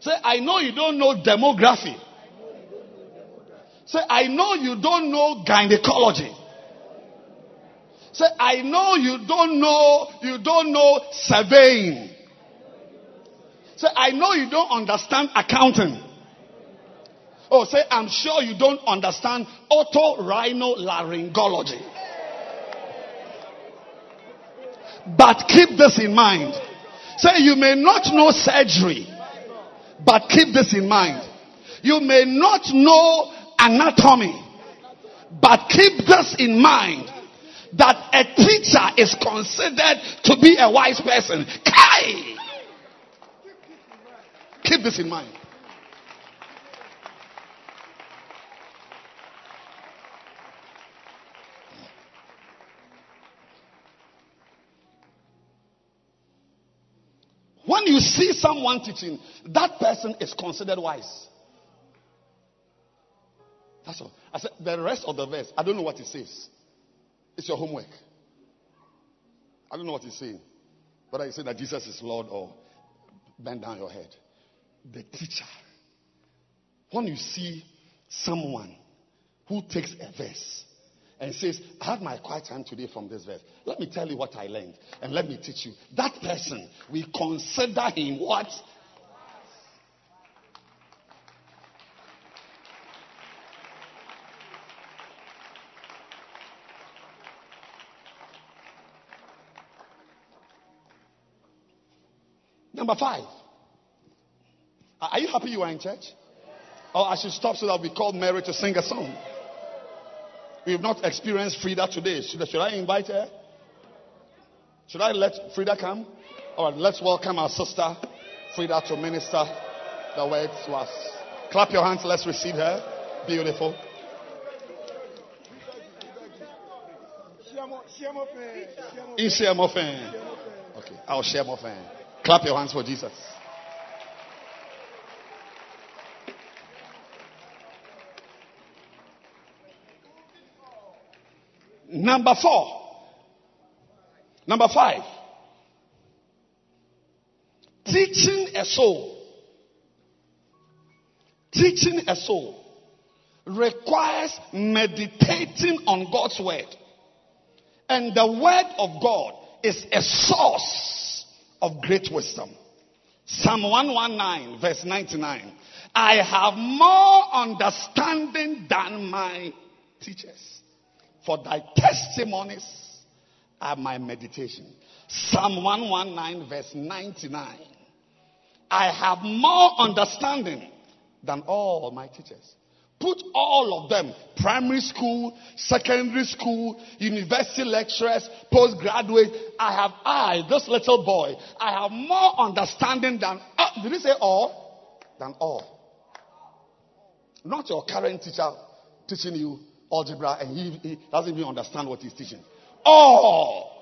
Say, I know you don't know demography. Say, I know you don't know gynecology. Say, I know you don't know, you don't know surveying. Say, I know you don't understand accounting. Oh, say, I'm sure you don't understand otorhinolaryngology. But keep this in mind. Say, you may not know surgery, but keep this in mind. You may not know anatomy, but keep this in mind that a teacher is considered to be a wise person. Kai! Keep this in mind. When you see someone teaching, that person is considered wise. That's all. I said, the rest of the verse, I don't know what it says. It's your homework. I don't know what he's saying. Whether you say that Jesus is Lord or bend down your head. The teacher. When you see someone who takes a verse and says, I had my quiet time today from this verse. Let me tell you what I learned and let me teach you. That person, we consider him what? Number five. Are you happy you are in church? Or I should stop so that we call Mary to sing a song. We've not experienced Frida today. Should, should I invite her? Should I let Frida come? All right, let's welcome our sister Frida to minister the word to us. Clap your hands. Let's receive her. Beautiful. Okay, I'll share more fan. Clap your hands for Jesus. Number four. Number five. Teaching a soul. Teaching a soul requires meditating on God's word. And the word of God is a source of great wisdom. Psalm 119, verse 99. I have more understanding than my teachers for thy testimonies are my meditation. Psalm 119, verse 99. I have more understanding than all my teachers. Put all of them, primary school, secondary school, university lecturers, postgraduate. I have, I, this little boy, I have more understanding than, uh, did he say all? Than all. Not your current teacher teaching you algebra and he, he doesn't even understand what he's teaching. All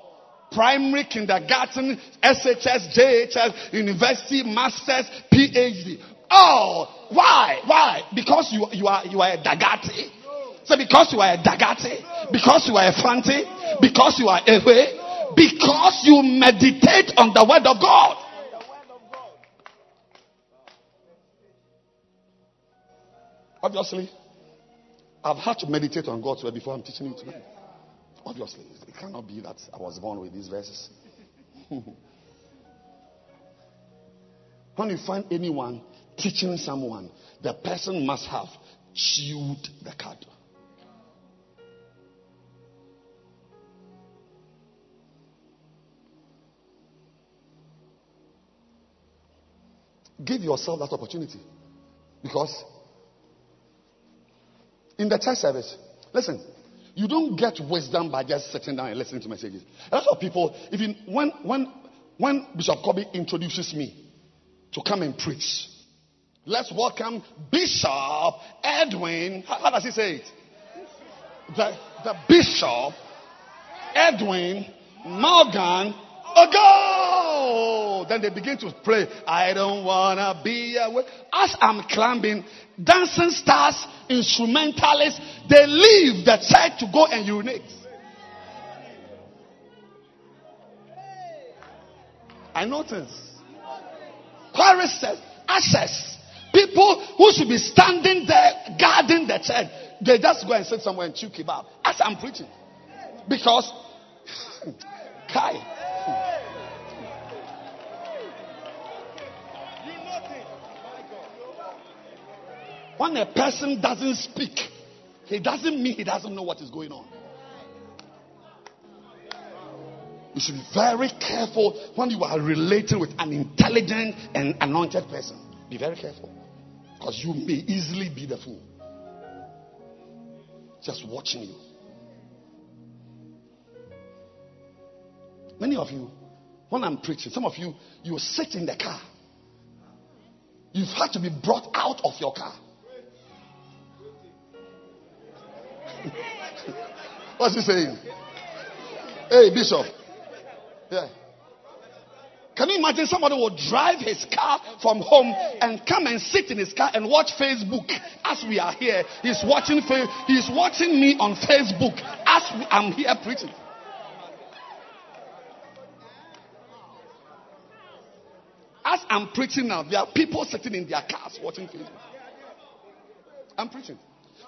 primary, kindergarten, SHS, JHS, university, masters, PhD. All. Why? Why? Because you, you are you are a dagati. So because you are a dagati, because you are a fanti, because you are a way, because you meditate on the word of God. Obviously, I've had to meditate on God's word before I'm teaching you tonight. Obviously, it cannot be that I was born with these verses. when you find anyone teaching someone, the person must have chewed the cud. Give yourself that opportunity because in the church service, Listen, you don't get wisdom by just sitting down and listening to messages. A lot of people, even when when when Bishop Kobe introduces me to come and preach, let's welcome Bishop Edwin. How, does he say it? The, the Bishop Edwin Morgan Ago. Then they begin to pray. I don't wanna be away. As I'm climbing, dancing stars, instrumentalists, they leave the church to go and urinate. I notice. Choristers, ushers, people who should be standing there guarding the church, they just go and sit somewhere and chew kebab as I'm preaching. Because, Kai, When a person doesn't speak, he doesn't mean he doesn't know what is going on. You should be very careful when you are relating with an intelligent and anointed person. Be very careful. Because you may easily be the fool. Just watching you. Many of you, when I'm preaching, some of you, you sit in the car. You've had to be brought out of your car. What's he saying? Hey, Bishop. Yeah. Can you imagine somebody will drive his car from home and come and sit in his car and watch Facebook as we are here? He's watching, he's watching me on Facebook as I'm here preaching. As I'm preaching now, there are people sitting in their cars watching Facebook. I'm preaching.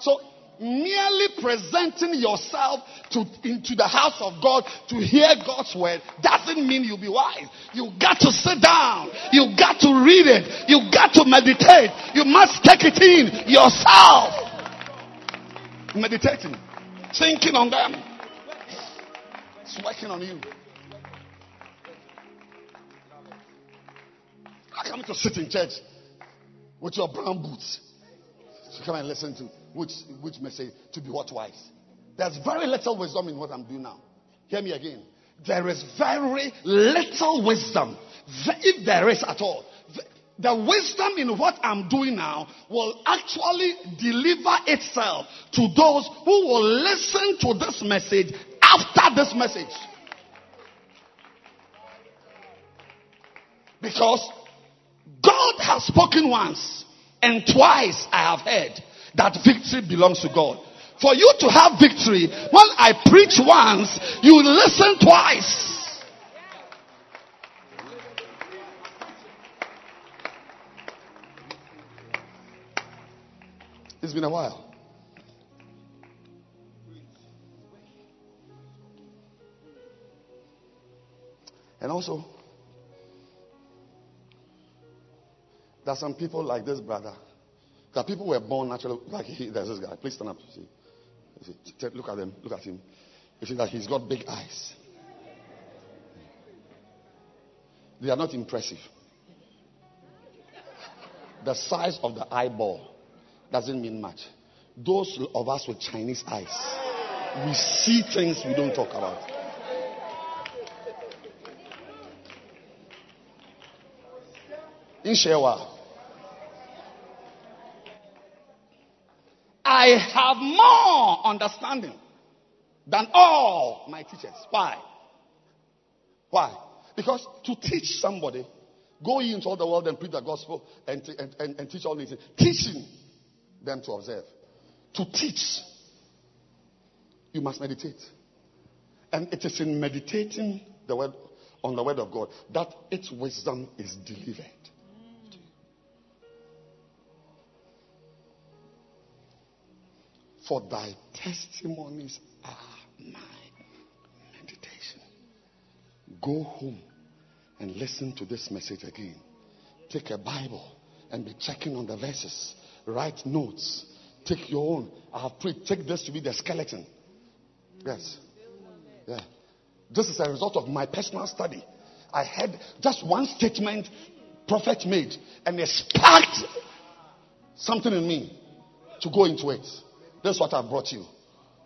So merely presenting yourself to, into the house of God to hear God's word doesn't mean you'll be wise. You got to sit down. You got to read it. You got to meditate. You must take it in yourself. Meditating, thinking on them. It's working on you. I come to sit in church with your brown boots to come and listen to which, which message to be what wise. There's very little wisdom in what I'm doing now. Hear me again. There is very little wisdom, if there is at all. The wisdom in what I'm doing now will actually deliver itself to those who will listen to this message after this message. Because God has spoken once and twice I have heard that victory belongs to God. For you to have victory, when I preach once, you listen twice. It's been a while. And also, there are some people like this brother that people were born naturally, like he, there's this guy. Please stand up. See. see. Look at them. Look at him. You see that he's got big eyes. They are not impressive. The size of the eyeball doesn't mean much. Those of us with Chinese eyes, we see things we don't talk about. In Shewa, I have more understanding than all my teachers. Why? Why? Because to teach somebody, go into all the world and preach the gospel and, and, and, and teach all these things. Teaching them to observe. To teach, you must meditate. And it is in meditating the word on the word of God that its wisdom is delivered. For thy testimonies are my meditation. Go home and listen to this message again. Take a Bible and be checking on the verses. Write notes. Take your own. I have prayed. Take this to be the skeleton. Yes. Yeah. This is a result of my personal study. I had just one statement prophet made and it sparked something in me to go into it. That's what I brought you.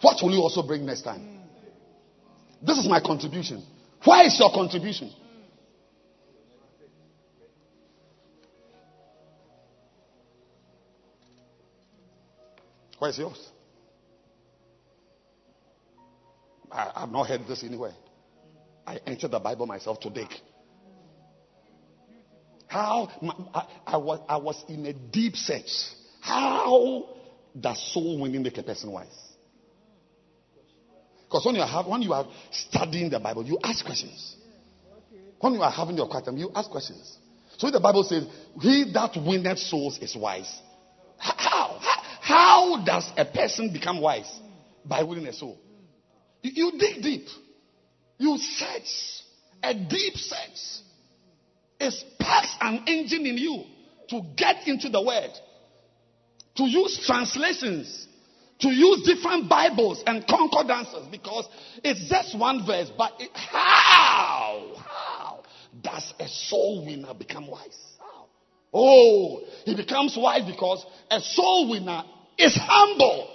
What will you also bring next time? This is my contribution. Why is your contribution? Where's yours? I, have not heard this anywhere. I entered the Bible myself to dig. How I, I, was, I was in a deep search. How does soul winning make a person wise? Because when you are when you are studying the Bible, you ask questions. When you are having your quiet time, you ask questions. So the Bible says, "He that winneth souls is wise." How? How, how does a person become wise? By winning a soul. You, you dig deep. You search. A deep search. It sparks an engine in you to get into the word. To use translations. To use different Bibles and concordances because it's just one verse. But it, how? How does a soul winner become wise? Oh, he becomes wise because a soul winner is humble.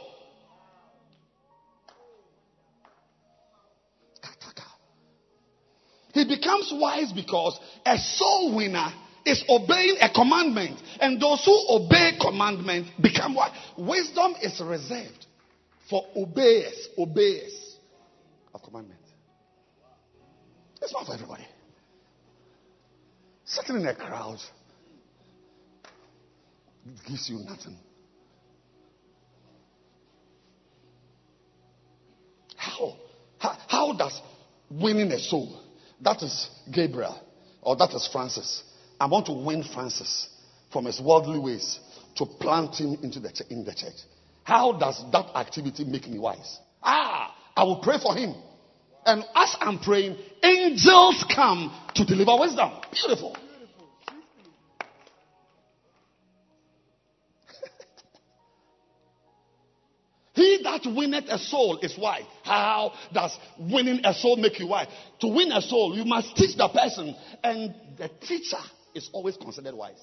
He becomes wise because a soul winner is obeying a commandment. And those who obey commandment become wise. Wisdom is reserved for obeyers, obeyers of commandment. It's not for everybody. Sitting in a crowd gives you nothing. How? How, how does winning a soul that is Gabriel, or that is Francis. I want to win Francis from his worldly ways to plant him into the ch- in the church. How does that activity make me wise? Ah, I will pray for him. And as I'm praying, angels come to deliver wisdom. Beautiful. He that winneth a soul is wise. How does winning a soul make you wise? To win a soul, you must teach the person, and the teacher is always considered wise.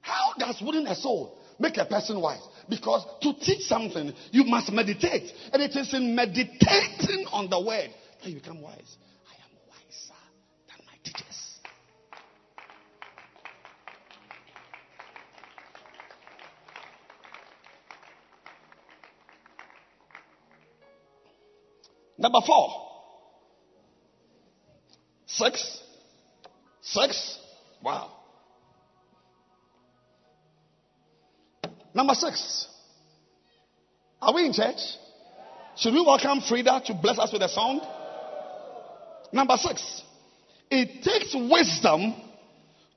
How does winning a soul make a person wise? Because to teach something, you must meditate. And it is in meditating on the word that you become wise. Number four. Six. Six. Wow. Number six. Are we in church? Should we welcome Frida to bless us with a song? Number six. It takes wisdom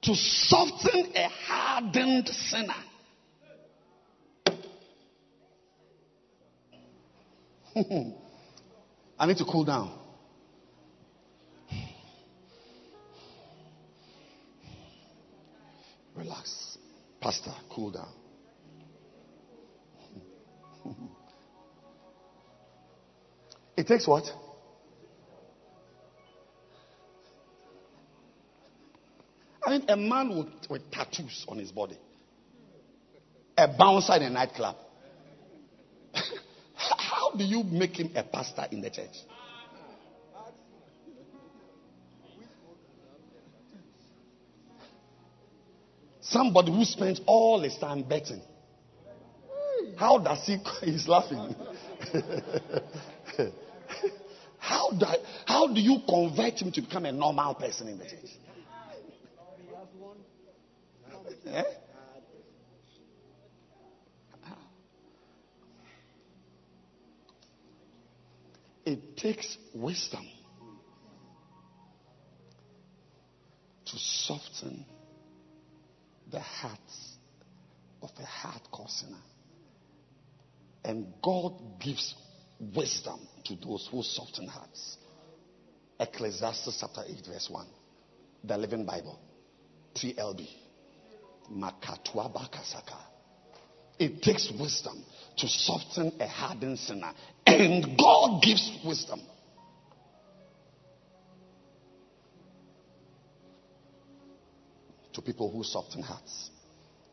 to soften a hardened sinner. I need to cool down. Relax. Pastor, cool down. It takes what? I mean, a man with, with tattoos on his body, a bouncer in a nightclub, how do you make him a pastor in the church? Somebody who spends all his time betting. How does he? He's laughing. how, do, how do you convert him to become a normal person in the church? Eh? It takes wisdom to soften the hearts of a hardcore sinner. And God gives wisdom to those who soften hearts. Ecclesiastes chapter 8, verse 1. The Living Bible. TLB. Makatwa Bakasaka. It takes wisdom to soften a hardened sinner. And God gives wisdom. to people who soften hearts.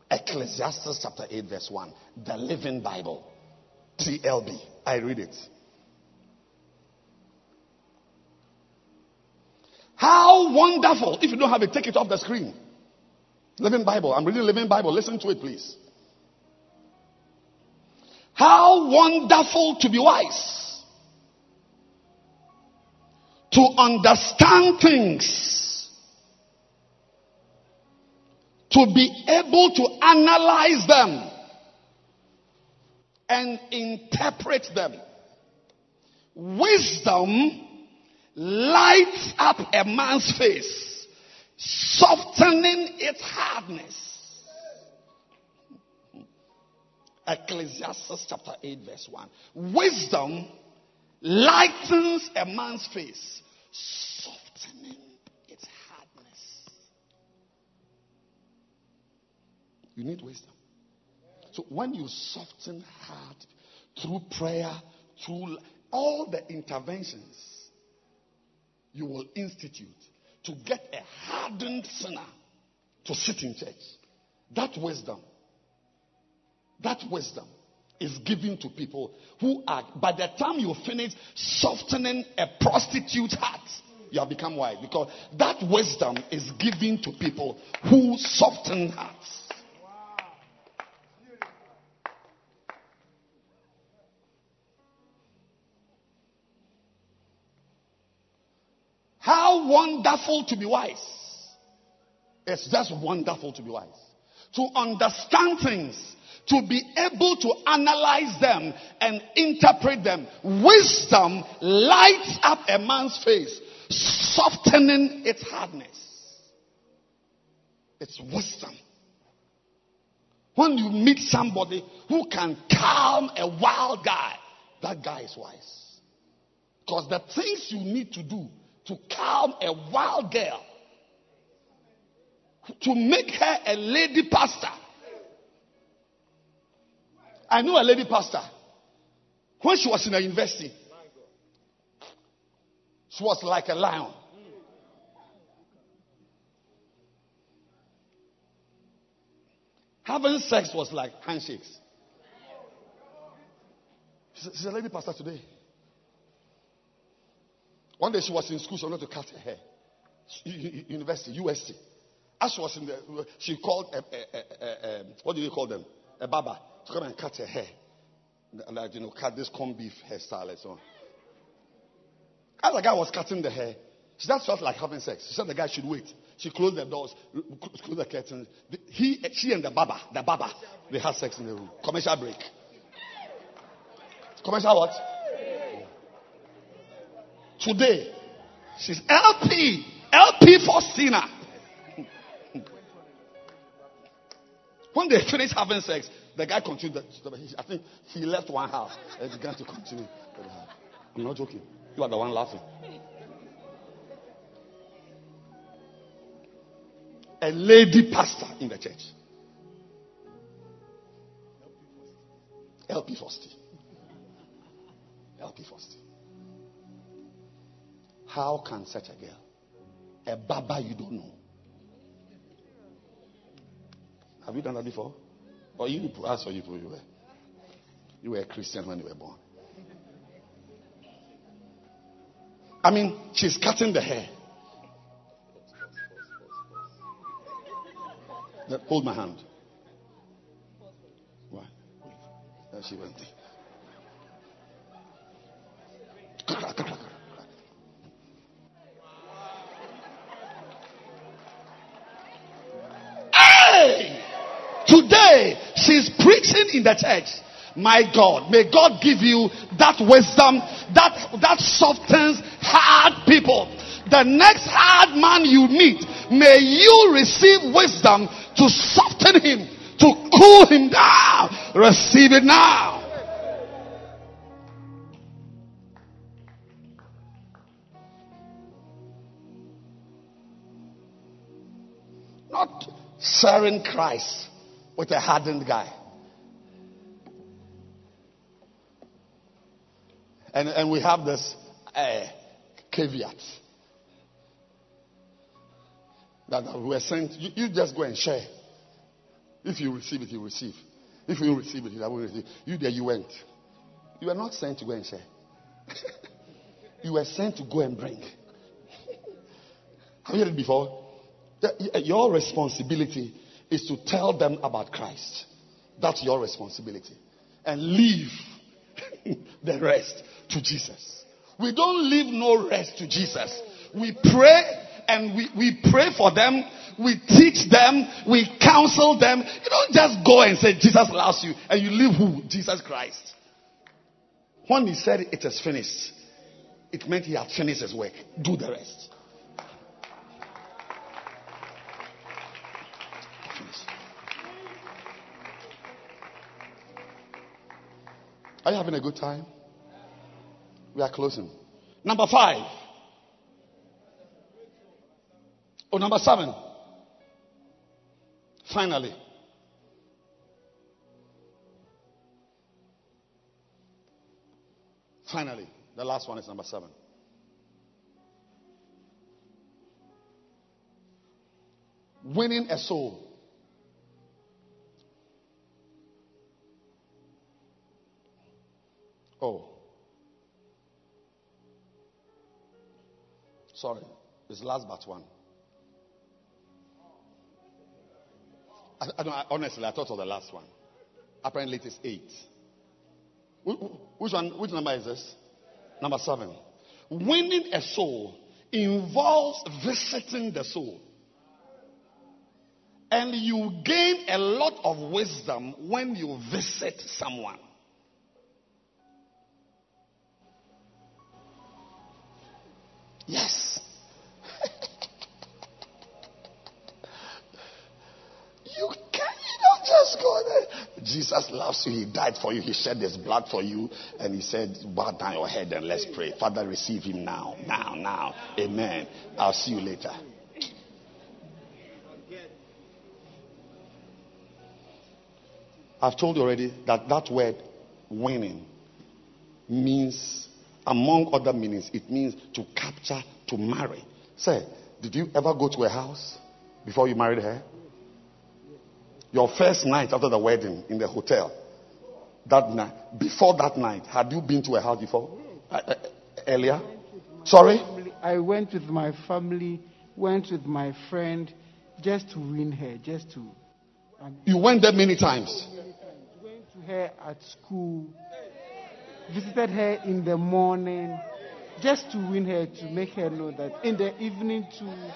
Ecclesiastes chapter 8, verse 1. The Living Bible. TLB. I read it. How wonderful. If you don't have it, take it off the screen. Living Bible. I'm reading Living Bible. Listen to it, please. How wonderful to be wise. To understand things. To be able to analyze them and interpret them. Wisdom lights up a man's face, softening its hardness. Ecclesiastes chapter 8, verse 1. Wisdom lightens a man's face, softening its hardness. You need wisdom. So when you soften heart through prayer, through all the interventions you will institute to get a hardened sinner to sit in church, that wisdom, that wisdom is given to people who are, by the time you finish softening a prostitute's heart, you have become wise because that wisdom is given to people who soften hearts. How wonderful to be wise. It's just wonderful to be wise. To understand things, to be able to analyze them and interpret them. Wisdom lights up a man's face, softening its hardness. It's wisdom. When you meet somebody who can calm a wild guy, that guy is wise. Because the things you need to do to calm a wild girl, to make her a lady pastor. I knew a lady pastor. When she was in a university, she was like a lion. Having sex was like handshakes. She's a lady pastor today. One day she was in school, she wanted to cut her hair. University, USC. As she was in the, she called a, a, a, what do you call them? A barber to come and cut her hair. Like, you know, cut this corn beef hairstyle and so on. As the guy was cutting the hair, she just felt like having sex. She said the guy should wait. She closed the doors, closed the curtains. He, she and the barber, the barber, they had sex in the room. Commercial break. Commercial what? Today, she's LP. LP for sinner. When they finished having sex, the guy continued. I think he left one house and began to continue. I'm not joking. You are the one laughing. A lady pastor in the church. LP Fosty. LP Fosty. How can such a girl, a baba you don't know? Have you done that before? Or you ask for you you were you were a Christian when you were born. I mean, she's cutting the hair. Hold my hand. Why? There she went. Today, she's preaching in the church. My God, may God give you that wisdom that, that softens hard people. The next hard man you meet, may you receive wisdom to soften him, to cool him down. Receive it now. Not sharing Christ with a hardened guy. And, and we have this uh, caveat. that we are sent. You, you just go and share. If you receive it, you receive. If you receive it, you won't receive. You there, you went. You were not sent to go and share. you were sent to go and bring. Have you heard it before? Your responsibility is to tell them about Christ. That's your responsibility. And leave the rest to Jesus. We don't leave no rest to Jesus. We pray and we, we pray for them. We teach them. We counsel them. You don't just go and say Jesus loves you and you leave who? Jesus Christ. When he said it is finished, it meant he had finished his work. Do the rest. Are you having a good time? We are closing. Number five. Oh, number seven. Finally. Finally, the last one is number seven. Winning a soul. Oh. Sorry, it's last but one. I, I I, honestly, I thought of the last one. Apparently, it is eight. Which one? Which number is this? Number seven. Winning a soul involves visiting the soul. And you gain a lot of wisdom when you visit someone. Yes. Jesus loves you. He died for you. He shed his blood for you. And he said, bow down your head and let's pray. Father, receive him now. Now, now. Amen. I'll see you later. I've told you already that that word winning means among other meanings, it means to capture, to marry. Say, did you ever go to a house before you married her? Your first night after the wedding in the hotel, that night, before that night, had you been to a house before? Uh, uh, earlier? Sorry? I went with my family, went with my friend, just to win her, just to. Um, you went there many times. Went to her at school visited her in the morning just to win her, to make her know that in the evening to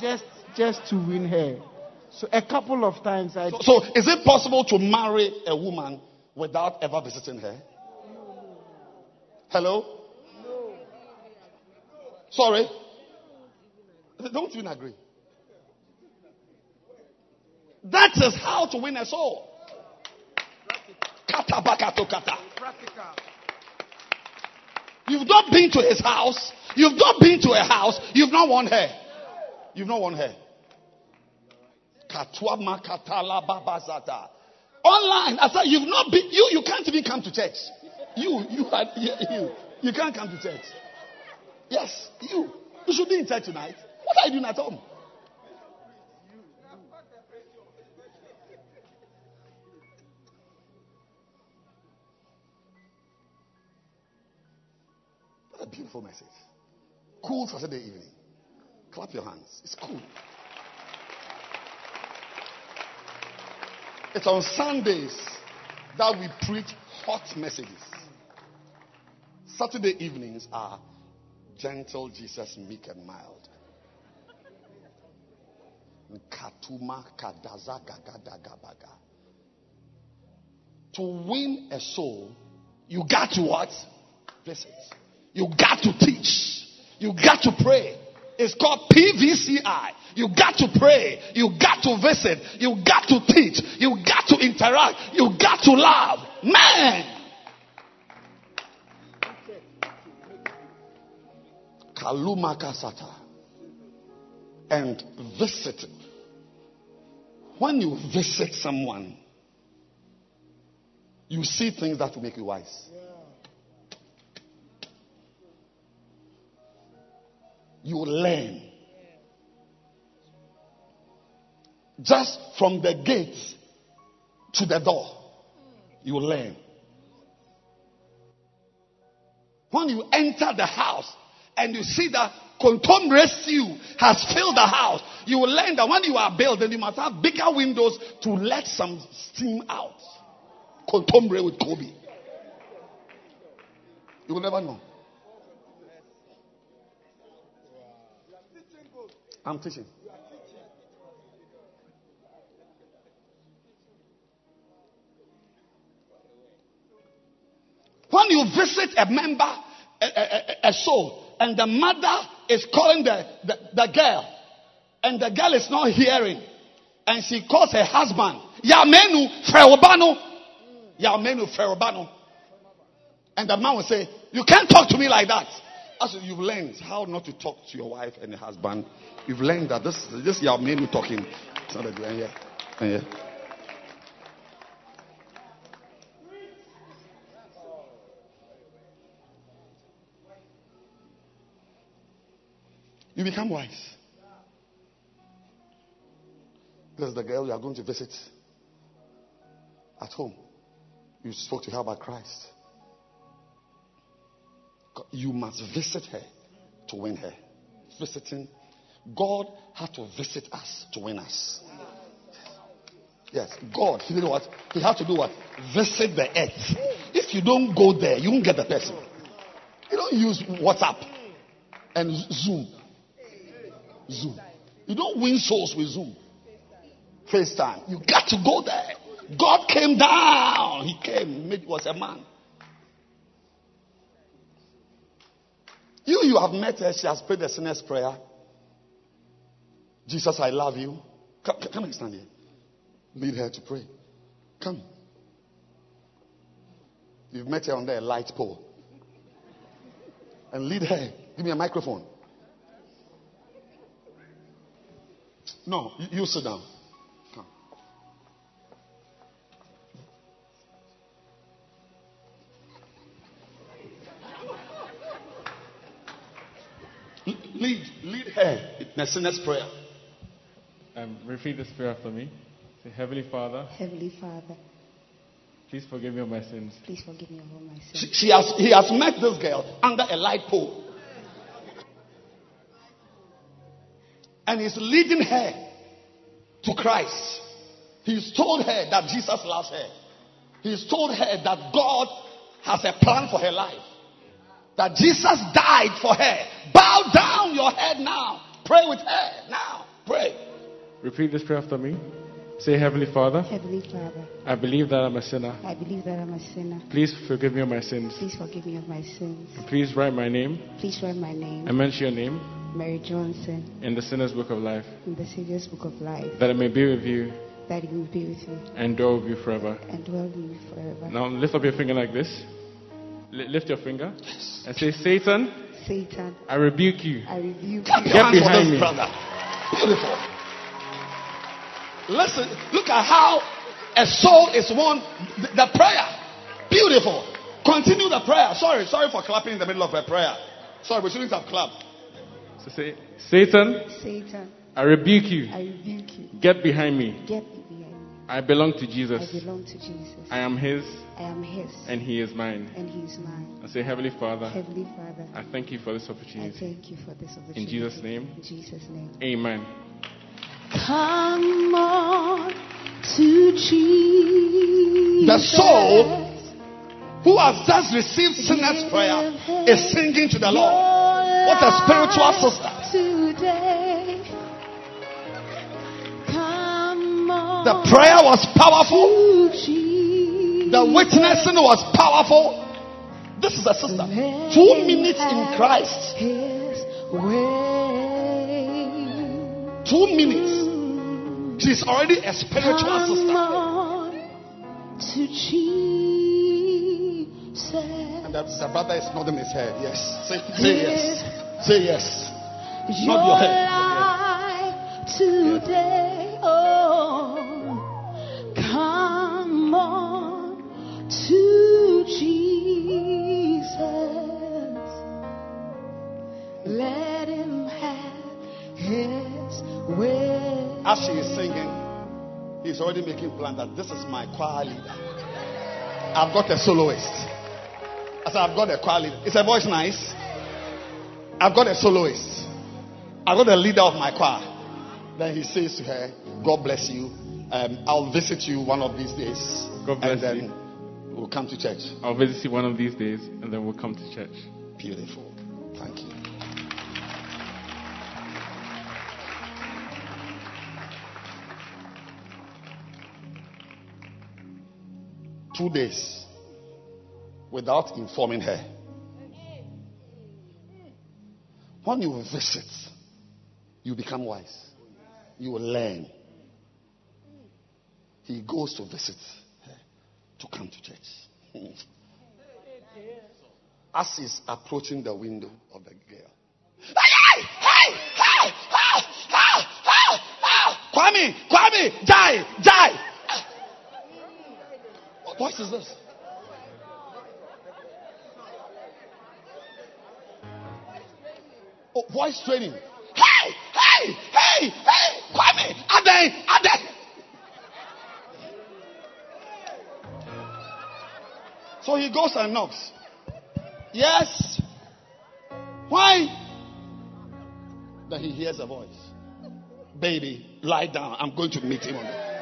just just to win her. So a couple of times I. So, so is it possible to marry a woman without ever visiting her? Hello. No. Sorry. Don't even agree. That is how to win a soul. You've not been to his house. You've not been to a house. You've not won her. You've not won her. Online. I said you've not been you you can't even come to church. You you are you you can't come to church. Yes, you. You should be in church tonight. What are you doing at home? What a beautiful message. Cool Saturday evening. Clap your hands. It's cool. It's on Sundays that we preach hot messages. Saturday evenings are gentle Jesus, meek and mild. Katuma kadaza gagadagabaga. To win a soul, you got to what? Visit. You got to teach. You got to pray. It's called PVCI. You got to pray. You got to visit. You got to teach. You got to interact. You got to love. Man. Kaluma Kasata. And visit. When you visit someone, you see things that will make you wise. you learn. Just from the gate to the door, you learn. When you enter the house and you see that Kontom rescue has filled the house, you will learn that when you are building, you must have bigger windows to let some steam out. Kontomre with Kobe. You will never know. I'm teaching. When you visit a member, a, a, a, soul, and the mother is calling the, the, the girl, and the girl is not hearing, and she calls her husband, Yamenu Ferobano, Yamenu Ferobano. And the man will say, You can't talk to me like that. As you've learned how not to talk to your wife and your husband, you've learned that this this Yamenu talking. It's not a good idea. Uh, yeah. You become wise. This is the girl you are going to visit at home. You spoke to her about Christ. You must visit her to win her. Visiting. God had to visit us to win us. Yes, God, he did what? He had to do what? Visit the earth. If you don't go there, you won't get the person. You don't use WhatsApp and Zoom. Zoom. You don't win souls with Zoom. FaceTime. You got to go there. God came down. He came. He was a man. You, you have met her. She has prayed the sinner's prayer. Jesus, I love you. Come, come and stand here. Lead her to pray. Come. You've met her under a light pole. And lead her. Give me a microphone. No, you, you sit down. Lead, lead her in the sinner's prayer. Um, repeat this prayer after me. Say, Heavenly Father, Heavenly Father, please forgive me of my sins. please forgive me of all my She, sins. she has, he has met this girl under a light pole. And he's leading her to Christ. He's told her that Jesus loves her. He's told her that God has a plan for her life. That Jesus died for her. Bow down your head now. Pray with her now. Pray. Repeat this prayer after me. Say, Heavenly Father, Heavenly Father, I believe that I'm a sinner. I believe that I'm a sinner. Please forgive me of my sins. Please forgive me of my sins. Please write my name Please write my name, and mention your name Mary Johnson, in the sinner's book of life, in the Savior's Book of Life, that I may be with you that He will be with you and dwell with you forever. and dwell with you forever. Now lift up your finger like this. Li- lift your finger and say, Satan, Satan, I rebuke you. I rebuke Clap you. Get behind me. brother. Beautiful. Listen, look at how a soul is won. The, the prayer. Beautiful. Continue the prayer. Sorry, sorry for clapping in the middle of a prayer. Sorry, we shouldn't have clapped. So say, Satan, Satan, I rebuke you. I rebuke you. Get behind me. Get behind me. I belong to Jesus. I Jesus. belong to Jesus. I am His I am His, and He is mine. and He is mine. I say, Heavenly Father, Heavenly Father, I thank you for this opportunity. I opportunity. thank you for this opportunity. In Jesus' name. In Jesus' name. Amen. Come on to Jesus. The soul who has just received sinner's prayer is singing to the Lord. What a spiritual sister. Today. The prayer was powerful. The witnessing was powerful. This is a sister. Two minutes in Christ. Two minutes. She's already a spiritual sister. And the, the brother is nodding his head. Yes. Say, say yes. Say yes. Nod your head. today. As she is singing, He's already making plans that this is my choir leader. I've got a soloist. I said, I've got a choir leader. Is her voice nice? I've got a soloist. I've got a leader of my choir. Then he says to her, God bless you. Um, I'll visit you one of these days. God bless and then you. We'll come to church. I'll visit you one of these days and then we'll come to church. Beautiful. Thank you. Two days without informing her. When you visit, you become wise. You will learn. He goes to visit to come to church. Hmm. As he's approaching the window of the girl. Hey, hey, hey, hey, hey, hey, hey. Kwame, Kwame, die, die. What voice is this? Oh, voice training. Hey, hey, hey, hey, Kwame, Ade, Ade. So he goes and knocks. Yes. Why? Then he hears a voice. Baby, lie down. I'm going to meet him on the.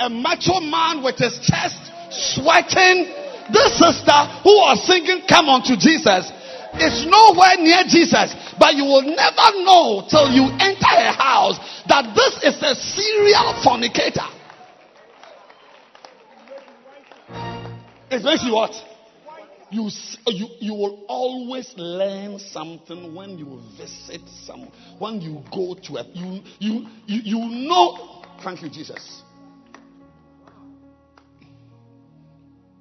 A macho man with his chest sweating. This sister who was singing, Come unto Jesus, is nowhere near Jesus. But you will never know till you enter a house that this is a serial fornicator. It makes you what? You, you, you will always learn something when you visit some, when you go to a, you, you, you, know, thank you, Jesus.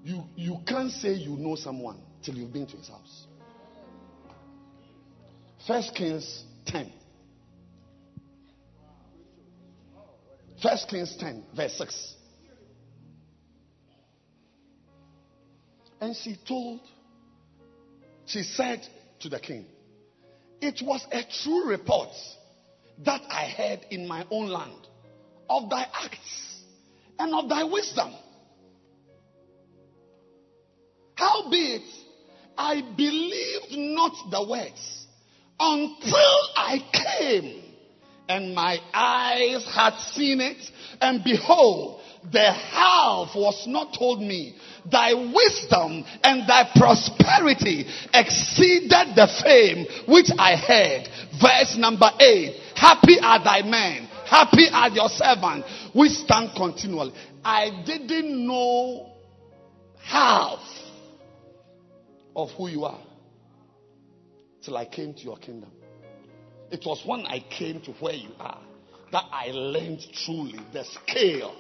You, you can't say you know someone till you've been to his house. First Kings 10. First Kings 10, verse 6. And she told, she said to the king, It was a true report that I heard in my own land of thy acts and of thy wisdom. Howbeit, I believed not the words until I came and my eyes had seen it, and behold, the half was not told me. Thy wisdom and thy prosperity exceeded the fame which I heard. Verse number eight. Happy are thy men, happy are your servants, which stand continually. I didn't know half of who you are till I came to your kingdom. It was when I came to where you are that I learned truly the scale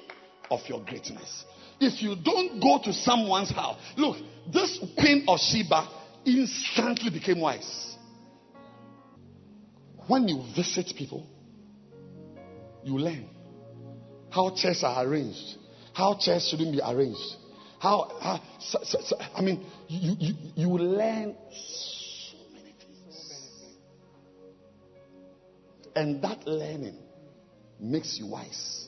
of your greatness. If you don't go to someone's house, look, this queen of Sheba instantly became wise. When you visit people, you learn how chairs are arranged, how chairs shouldn't be arranged. How, how so, so, so, I mean, you, you, you learn so many things. And that learning makes you wise.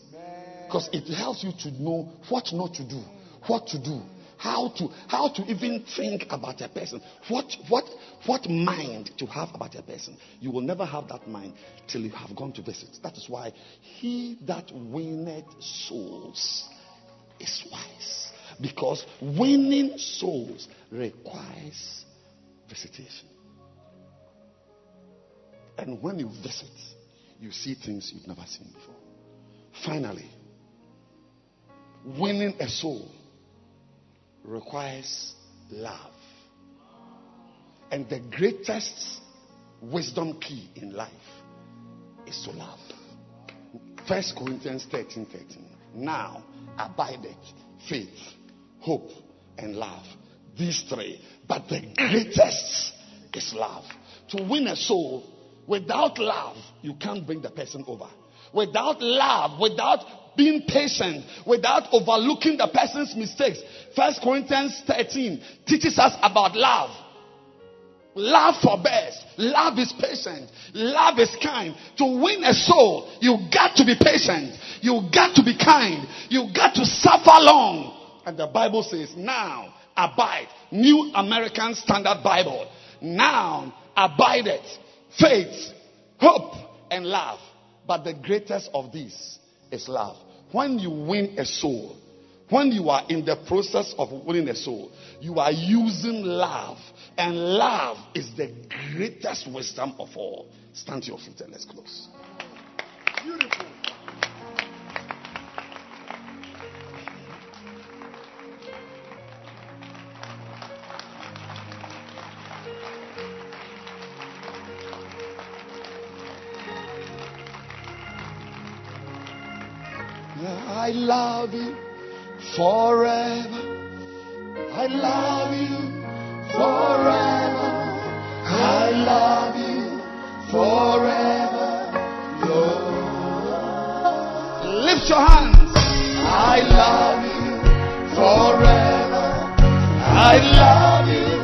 Because it helps you to know what not to do, what to do, how to how to even think about a person, what what what mind to have about a person. You will never have that mind till you have gone to visit. That is why he that winneth souls is wise. Because winning souls requires visitation. And when you visit, you see things you've never seen before. Finally, winning a soul requires love. And the greatest wisdom key in life is to love. First Corinthians 13 13. Now abideth faith, hope, and love. These three. But the greatest is love. To win a soul, without love, you can't bring the person over. Without love, without being patient, without overlooking the person's mistakes. First Corinthians 13 teaches us about love. Love forbears. Love is patient. Love is kind. To win a soul, you got to be patient. You got to be kind. You got to suffer long. And the Bible says, now abide. New American Standard Bible. Now abide it. Faith, hope, and love. But the greatest of these is love. When you win a soul, when you are in the process of winning a soul, you are using love. And love is the greatest wisdom of all. Stand to your feet and let's close. Beautiful. I love you forever. I love you forever. I love you forever. Lift your hands. I love you forever. I love you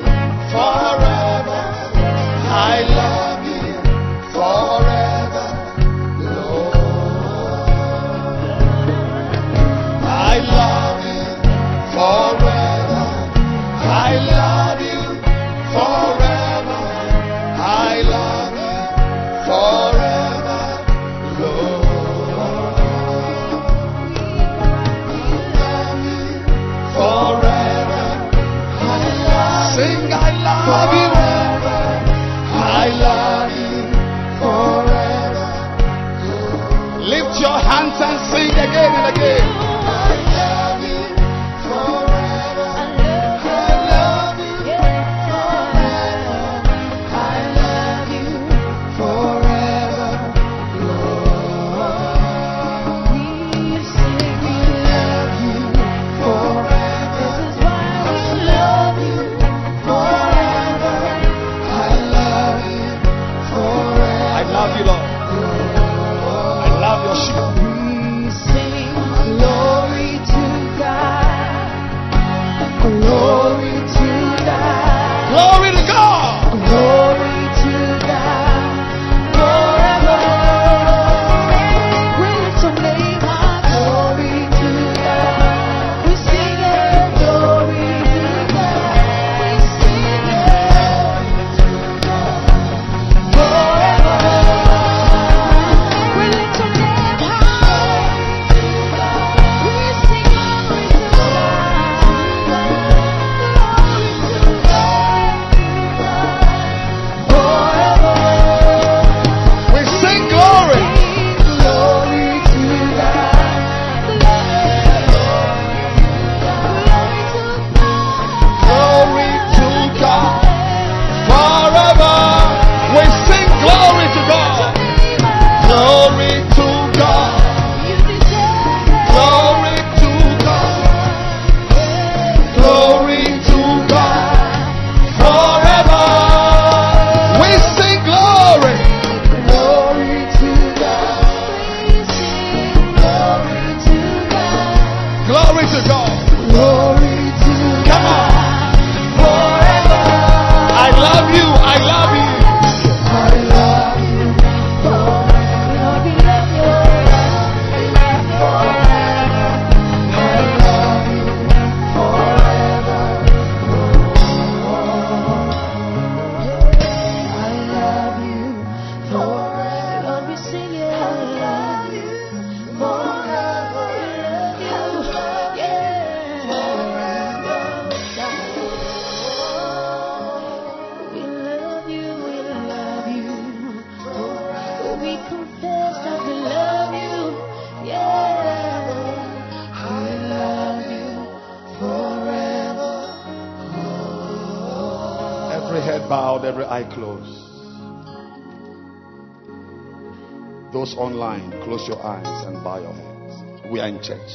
online, close your eyes and bow your heads. We are in church.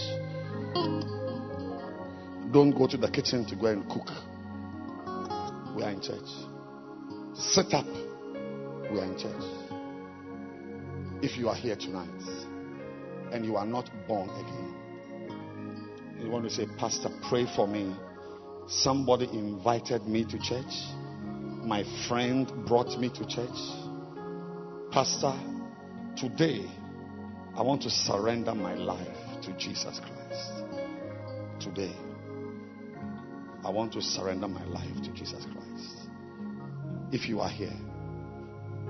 Don't go to the kitchen to go and cook. We are in church. Sit up. We are in church. If you are here tonight and you are not born again, you want to say, Pastor, pray for me. Somebody invited me to church. my friend brought me to church. Pastor, today I want to surrender my life to Jesus Christ. Today, I want to surrender my life to Jesus Christ. If you are here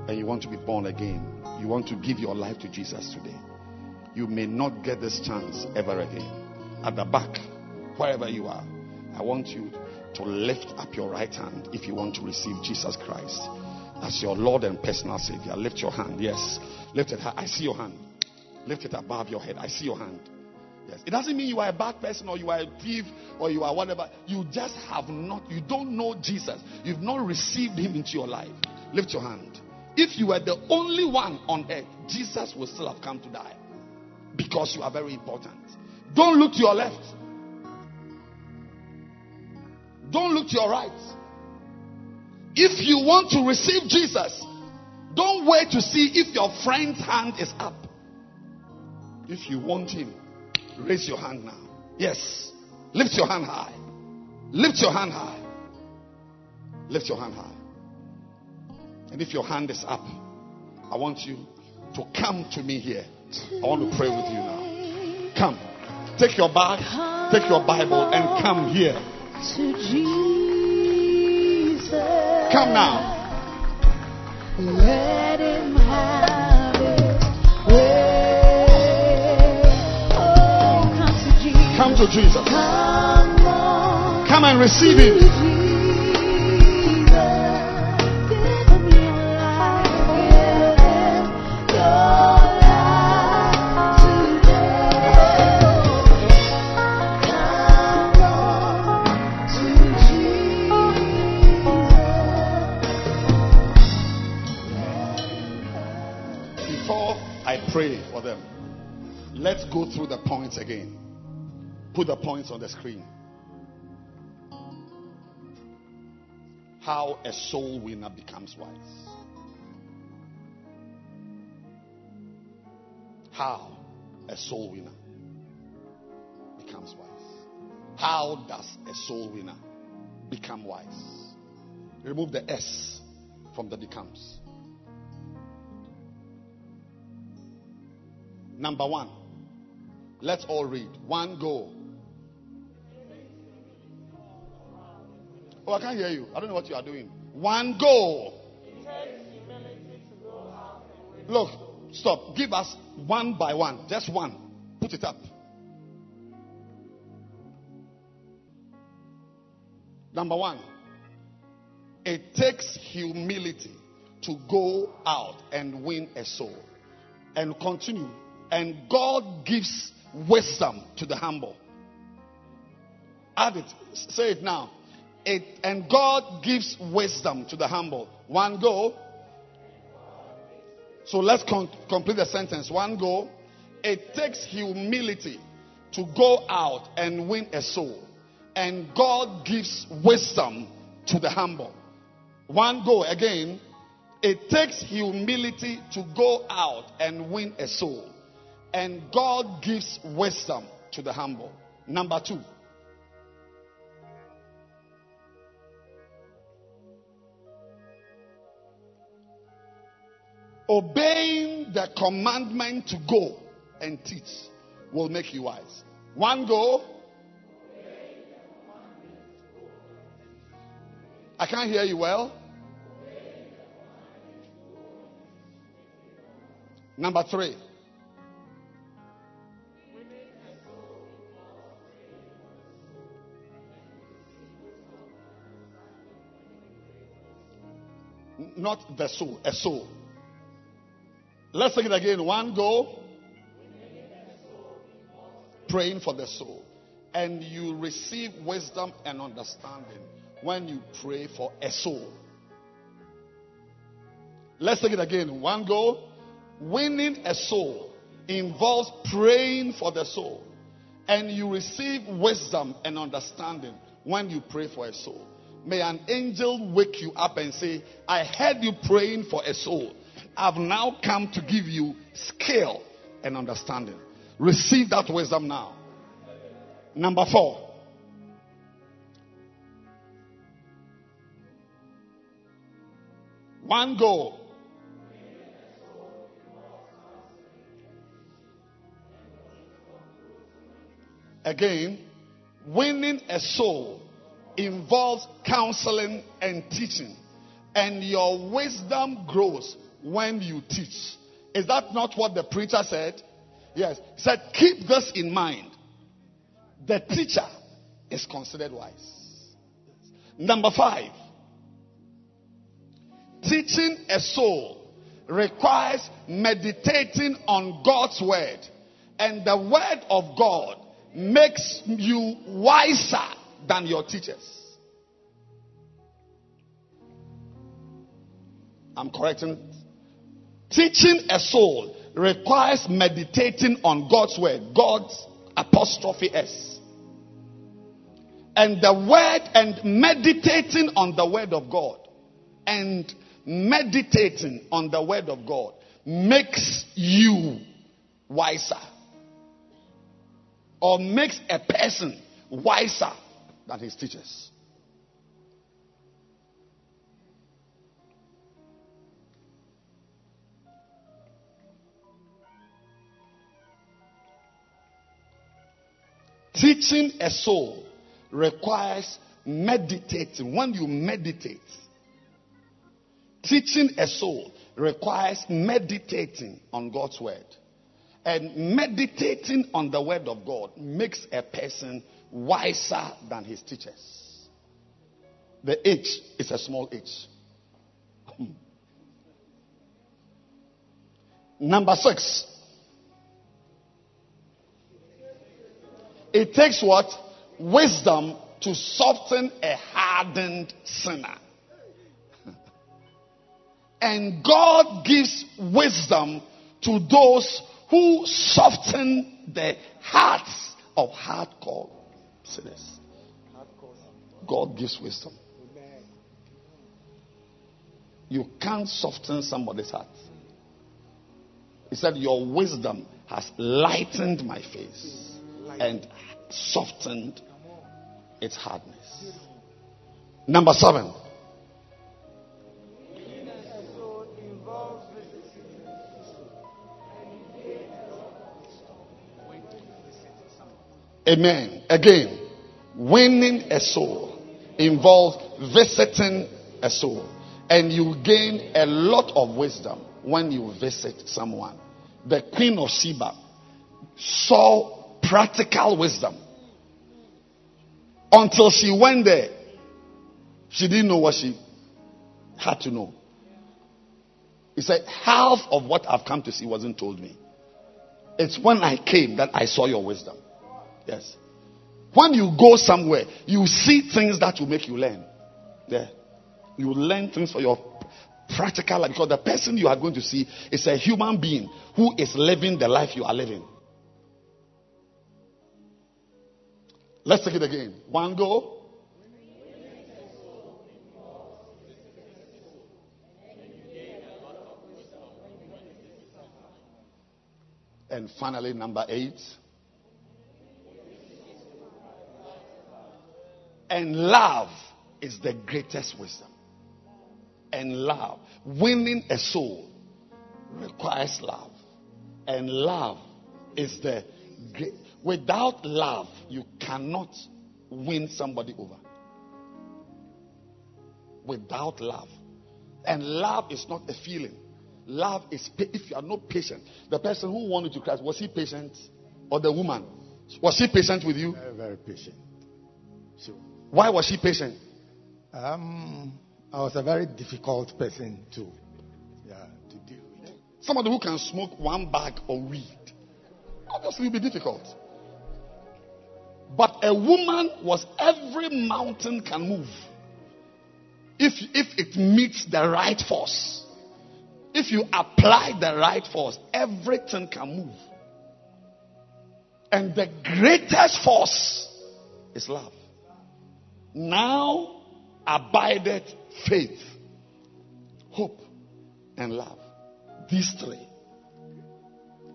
and you want to be born again, you want to give your life to Jesus today, you may not get this chance ever again. At the back, wherever you are, I want you to lift up your right hand if you want to receive Jesus Christ as your Lord and personal Savior. Lift your hand. Yes. Lift it high. I see your hand. Lift it above your head. I see your hand. Yes. It doesn't mean you are a bad person or you are a thief or you are whatever. You just have not, you don't know Jesus. You've not received him into your life. Lift your hand. If you were the only one on earth, Jesus would still have come to die because you are very important. Don't look to your left. Don't look to your right. If you want to receive Jesus, don't wait to see if your friend's hand is up. If you want him, raise your hand now. Yes. Lift your hand high. Lift your hand high. Lift your hand high. And if your hand is up, I want you to come to me here. I want to pray with you now. Come. Take your bag, take your Bible, and come here. To Jesus. Come now. Oh, come to Jesus. Come to Jesus. Come and receive him. Let's go through the points again. Put the points on the screen. How a soul winner becomes wise. How a soul winner becomes wise. How does a soul winner become wise? Remove the S from the becomes. Number one. Let's all read. One go. Oh, I can't hear you. I don't know what you are doing. One go. Look, stop. Give us one by one. Just one. Put it up. Number one. It takes humility to go out and win a soul. And continue. And God gives wisdom to the humble. Add it. Say it now. It, and God gives wisdom to the humble. One go. So let's con- complete the sentence. One go. It takes humility to go out and win a soul. And God gives wisdom to the humble. One go again. It takes humility to go out and win a soul. And God gives wisdom to the humble. Number two. Obeying the commandment to go and teach will make you wise. One go. I can't hear you well. Number three. Not the soul, a soul. Let's take it again. One go. Praying for the soul. And you receive wisdom and understanding when you pray for a soul. Let's take it again. One go. Winning a soul involves praying for the soul. And you receive wisdom and understanding when you pray for a soul. May an angel wake you up and say, I heard you praying for a soul. I've now come to give you skill and understanding. Receive that wisdom now. Number four. One goal. Again, winning a soul involves counseling and teaching. And your wisdom grows when you teach. Is that not what the preacher said? Yes. He said, keep this in mind. The teacher is considered wise. Number five, teaching a soul requires meditating on God's word. And the word of God makes you wiser than your teachers. I'm correcting. Teaching a soul requires meditating on God's word. God's apostrophe S. And the word and meditating on the word of God and meditating on the word of God makes you wiser or makes a person wiser than his teachers. Teaching a soul requires meditating. When you meditate, teaching a soul requires meditating on God's word. And meditating on the word of God makes a person wiser than his teachers. The H is a small h. Hmm. Number six. It takes what? Wisdom to soften a hardened sinner. and God gives wisdom to those who soften the hearts of hardcore sinners. God gives wisdom. You can't soften somebody's heart. He said, Your wisdom has lightened my face and softened its hardness. Number seven. Amen. Again, winning a soul involves visiting a soul. And you gain a lot of wisdom when you visit someone. The Queen of Sheba saw practical wisdom. Until she went there, she didn't know what she had to know. He said, Half of what I've come to see wasn't told me. It's when I came that I saw your wisdom. Yes. When you go somewhere, you see things that will make you learn. Yeah. You learn things for your practical life because the person you are going to see is a human being who is living the life you are living. Let's take it again. One go. And finally, number eight. And love is the greatest wisdom. And love, winning a soul requires love. And love is the great. Without love, you cannot win somebody over. Without love. And love is not a feeling. Love is, if you are not patient, the person who wanted to Christ, was he patient? Or the woman? Was she patient with you? Very, very patient. Sure. Why was she patient? Um, I was a very difficult person to, yeah, to deal with. Somebody who can smoke one bag of weed, obviously, will be difficult. But a woman was every mountain can move if if it meets the right force. If you apply the right force, everything can move. And the greatest force is love. Now abideth faith, hope, and love. These three.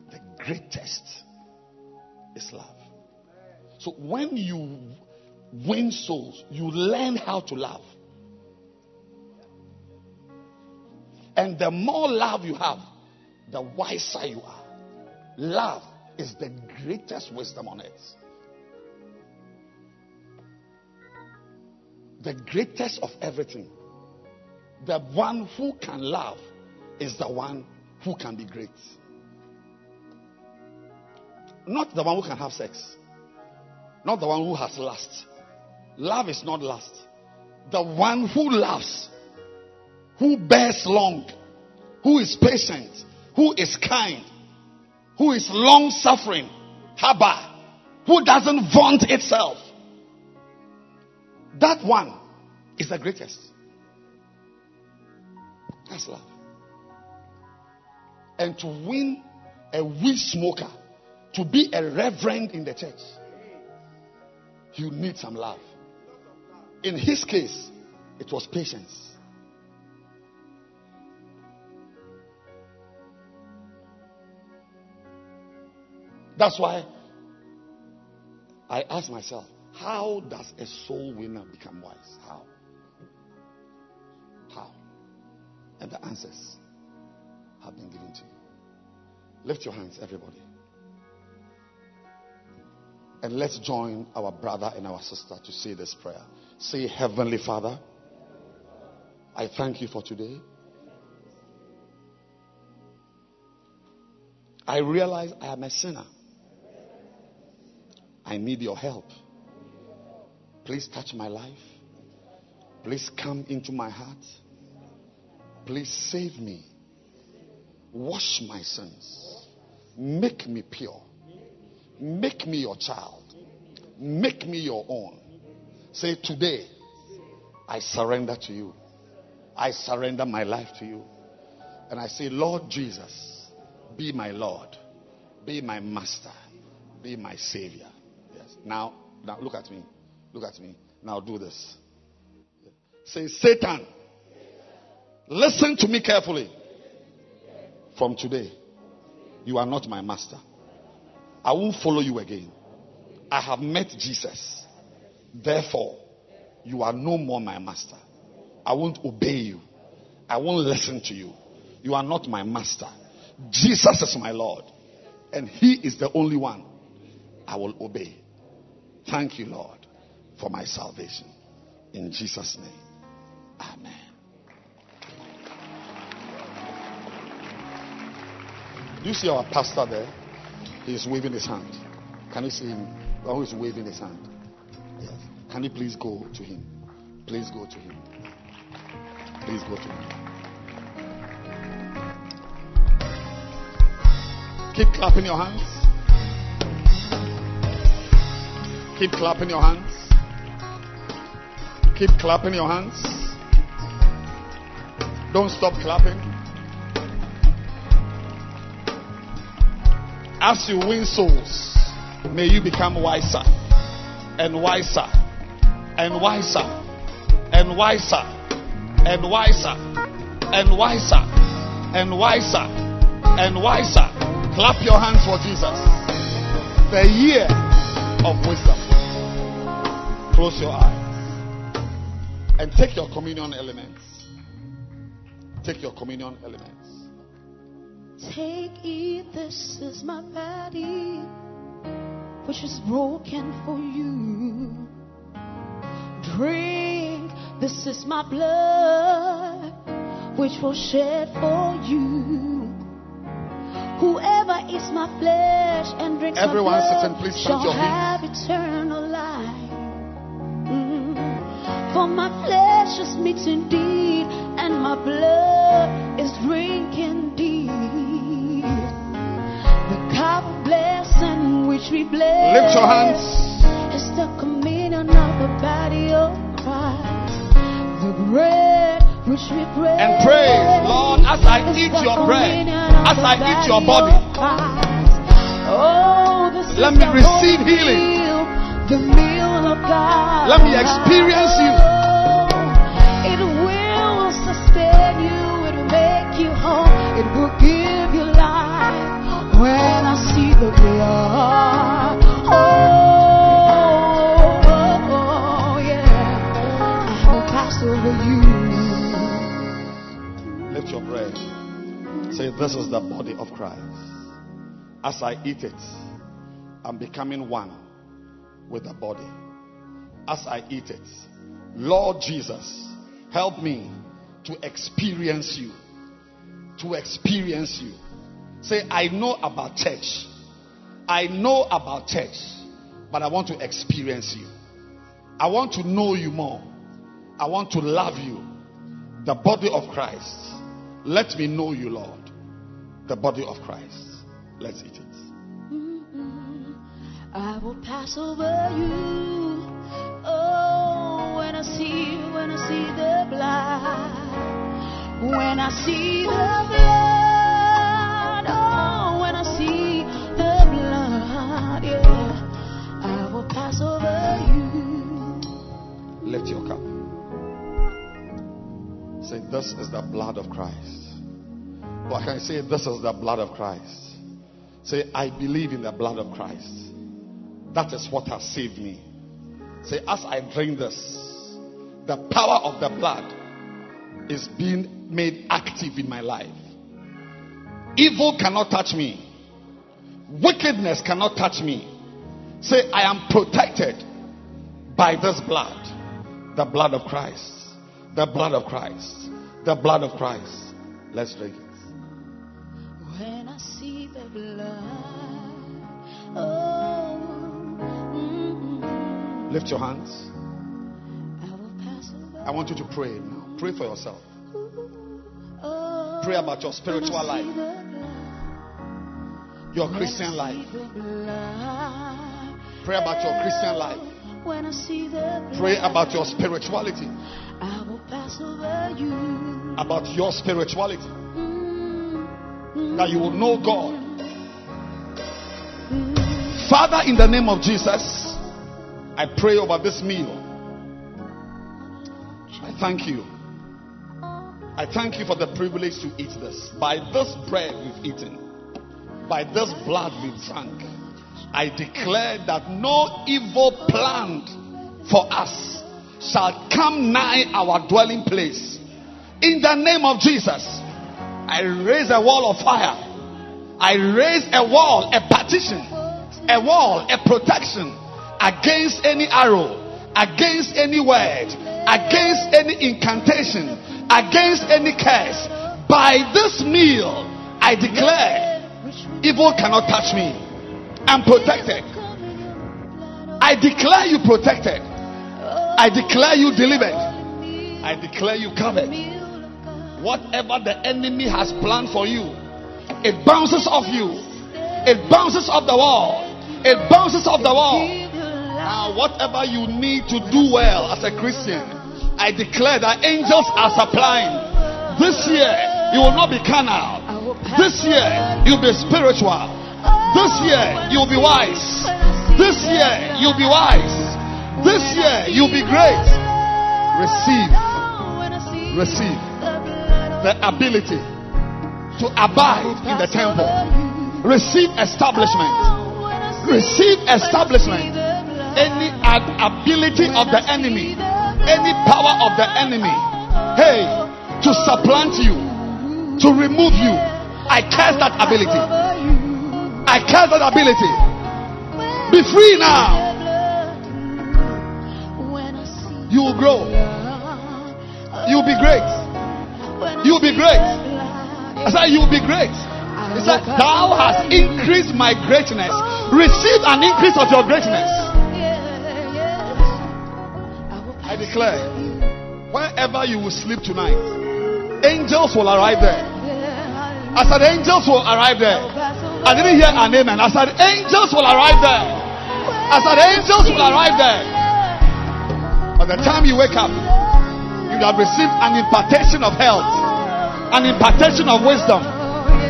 The greatest is love. So when you win souls, you learn how to love. And the more love you have, the wiser you are. Love is the greatest wisdom on earth. The greatest of everything. The one who can love is the one who can be great. Not the one who can have sex. Not the one who has lust. Love is not lust. The one who loves, who bears long, who is patient, who is kind, who is long suffering, Haba, who doesn't vaunt itself. That one is the greatest. That's love. And to win a weed smoker, to be a reverend in the church, you need some love. In his case, it was patience. That's why I ask myself, how does a soul winner become wise? How? How? And the answers have been given to you. Lift your hands, everybody. And let's join our brother and our sister to say this prayer. Say, Heavenly Father, I thank you for today. I realize I am a sinner. I need your help. Please touch my life. Please come into my heart. Please save me. Wash my sins. Make me pure. Make me your child. Make me your own. Say, Today, I surrender to you. I surrender my life to you. And I say, Lord Jesus, be my Lord, be my master, be my Savior. Yes. Now, now look at me. Look at me. Now do this. Say, Satan, listen to me carefully. From today, you are not my master. I won't follow you again. I have met Jesus. Therefore, you are no more my master. I won't obey you. I won't listen to you. You are not my master. Jesus is my Lord. And He is the only one I will obey. Thank you, Lord, for my salvation. In Jesus' name. Amen. Do you see our pastor there? He is waving his hand. Can you see him? Oh, Who is waving his hand? Yes. Can you please go to him? Please go to him. Please go to him. Keep clapping your hands. Keep clapping your hands. Keep clapping your hands. Don't stop clapping. As you win souls, may you become wiser and wiser and wiser and wiser and wiser and wiser and wiser and wiser. Clap your hands for Jesus. The year of wisdom. Close your eyes and take your communion elements. Take your communion elements. Take, eat, this is my body, which is broken for you. Drink, this is my blood, which was shed for you. Whoever eats my flesh and drinks Everyone my blood sit and please shall have eternal life. Mm. For my meat indeed, and my blood is drink indeed. The cup of blessing which we bless Lift your hands. is the communion of the body of Christ. The bread which we break And praise, Lord, as I eat your bread, as I eat your body body. of Christ. Oh, Let me receive healing. meal, the meal of God. Let me experience you. This is the body of Christ. As I eat it, I'm becoming one with the body. As I eat it, Lord Jesus, help me to experience you. To experience you. Say, I know about church. I know about church, but I want to experience you. I want to know you more. I want to love you. The body of Christ. Let me know you, Lord. The body of Christ. Let's eat it. I will pass over you. Oh, when I see, when I see the blood, when I see the blood, oh, when I yeah, I will pass over you. Lift your cup. Say, This is the blood of Christ. Or can I say, This is the blood of Christ? Say, I believe in the blood of Christ. That is what has saved me. Say, as I drink this, the power of the blood is being made active in my life. Evil cannot touch me, wickedness cannot touch me. Say, I am protected by this blood the blood of Christ. The blood of Christ. The blood of Christ. Let's drink it. When I see the blood, oh, mm, Lift your hands. I. I want you to pray now. Pray for yourself. Oh, Pray about your spiritual when I see life, your Christian life. Pray about your Christian life. When I see the Pray about your spirituality. I will pass over you. About your spirituality. Mm, That you will know God. Father, in the name of Jesus, I pray over this meal. I thank you. I thank you for the privilege to eat this. By this bread we've eaten, by this blood we've drunk, I declare that no evil planned for us shall come nigh our dwelling place. In the name of Jesus, I raise a wall of fire. I raise a wall, a partition, a wall, a protection against any arrow, against any word, against any incantation, against any curse. By this meal, I declare evil cannot touch me. I'm protected. I declare you protected. I declare you delivered. I declare you covered. Whatever the enemy has planned for you, it bounces off you. It bounces off the wall. It bounces off the wall. Now, whatever you need to do well as a Christian, I declare that angels are supplying. This year, you will not be carnal. This year, you'll be spiritual. This year, you'll be wise. This year, you'll be wise. This year, you'll be great. Receive, receive the ability to abide in the temple. Receive establishment. Receive establishment. Any ability of the enemy, any power of the enemy, hey, to supplant you, to remove you, I curse that ability. I curse that ability. Be free now. You will grow. You will be great. You will be great. I said, You will be great. He said, Thou hast increased my greatness. Receive an increase of your greatness. I declare, wherever you will sleep tonight, angels will arrive there. I said, Angels will arrive there. I didn't hear an amen. I said, Angels will arrive there. I said, Angels will arrive there. By the time you wake up, you have received an impartation of health, an impartation of wisdom.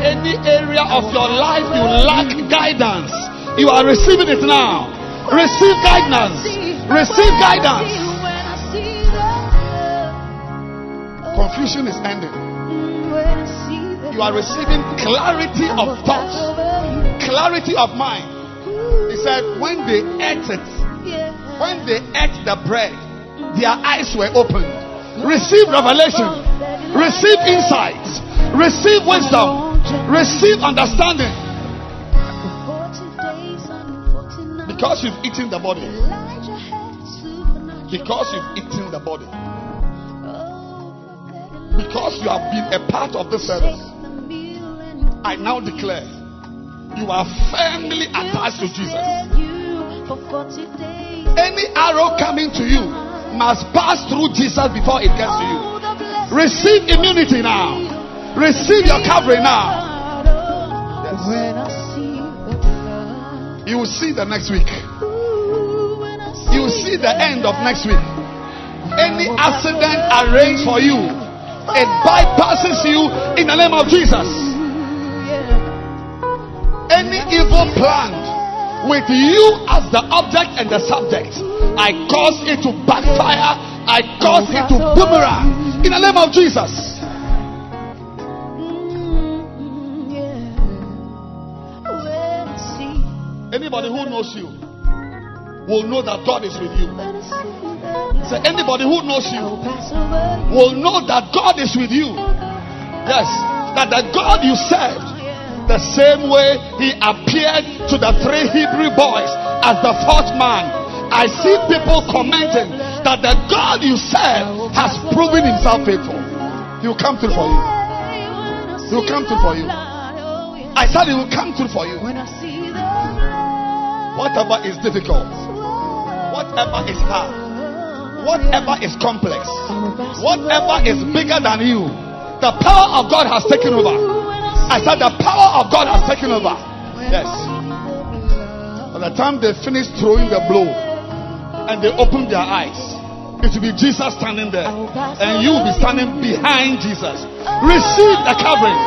Any area of your life you lack guidance, you are receiving it now. Receive guidance. Receive guidance. Confusion is ending. You are receiving clarity of thoughts, clarity of mind. He said, when they ate it, when they ate the bread, their eyes were opened. Receive revelation, receive insight, receive wisdom, Receive understanding. Because you've eaten the body. Because you've eaten the body. Because you have been a part of the service. I now declare you are firmly attached to Jesus. Any arrow coming to you must pass through Jesus before it gets to you. Receive immunity now. Receive your covering now. Yes. You will see the next week. You will see the end of next week. Any accident arranged for you, it bypasses you in the name of Jesus. Any evil plan with you as the object and the subject, I cause it to backfire. I cause it to boomerang in the name of Jesus. Anybody who knows you will know that God is with you. Say, anybody who knows you will know that God is with you. Yes, that the God you served, the same way He appeared to the three Hebrew boys as the fourth man. I see people commenting that the God you serve has proven Himself faithful. He will come through for you. He will come through for you. I said He will come through for you. Whatever is difficult, whatever is hard, whatever is complex, whatever is bigger than you, the power of God has taken over. I said the power of God has taken over. Yes. By the time they finish throwing the blow and they open their eyes, it will be Jesus standing there, and you will be standing behind Jesus. Receive the covering.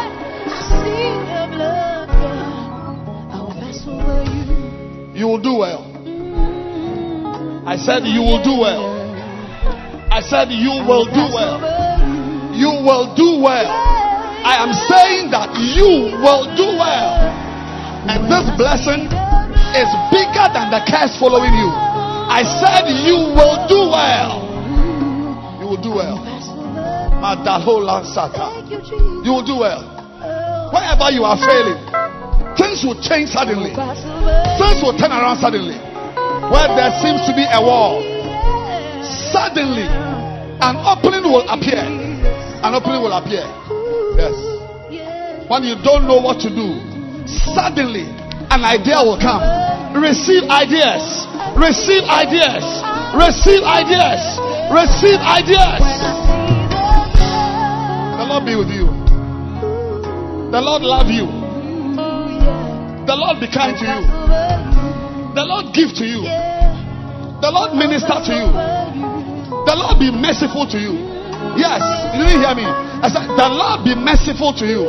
You will do well. I said you will do well. I said you will do well. You will do well. I am saying that you will do well. And this blessing is bigger than the curse following you. I said you will do well. You will do well. You will do well. Wherever you are failing, things will change suddenly. Things will turn around suddenly. Where there seems to be a wall, suddenly an opening will appear. An opening will appear. Yes. When you don't know what to do, suddenly an idea will come. Receive ideas. Receive ideas. Receive ideas. Receive ideas. The Lord be with you. The Lord love you. The Lord be kind to you. The Lord give to you. The Lord minister to you. The Lord be merciful to you. Yes, you didn't hear me. I said, The Lord be merciful to you.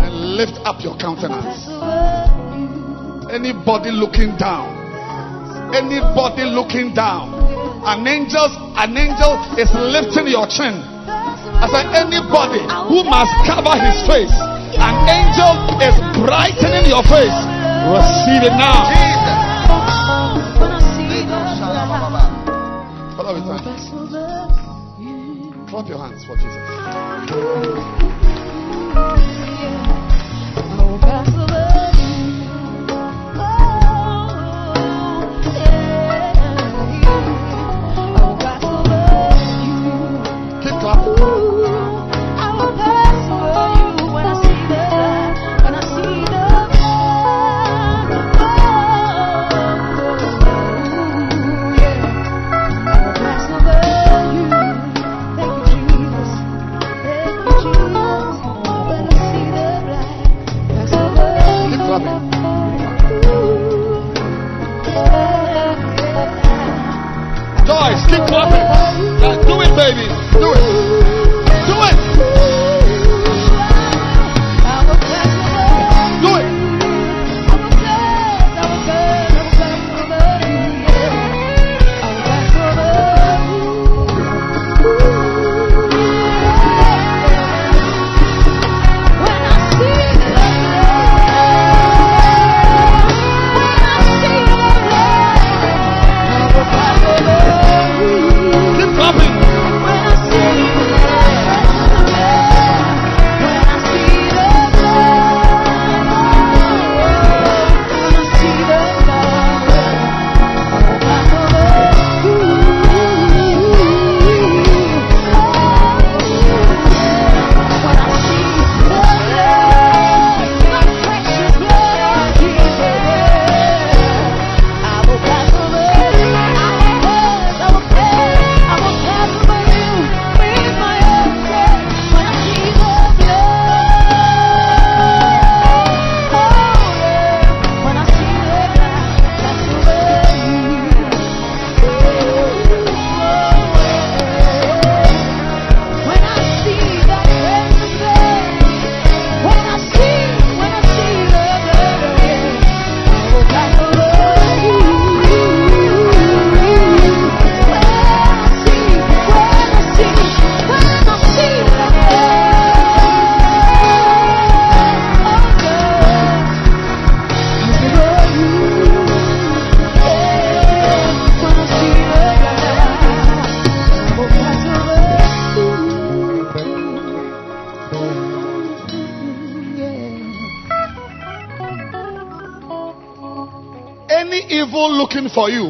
And lift up your countenance. Anybody looking down, anybody looking down, an angel, an angel is lifting your chin. I said, anybody who must cover his face, an angel is brightening your face. Receive it now. Father, we thank you. Clap your hands for Jesus.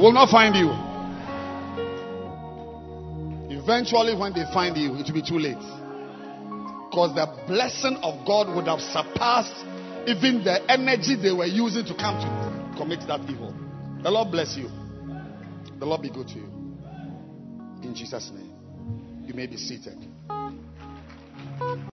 Will not find you. Eventually, when they find you, it will be too late. Because the blessing of God would have surpassed even the energy they were using to come to commit that evil. The Lord bless you. The Lord be good to you. In Jesus' name. You may be seated.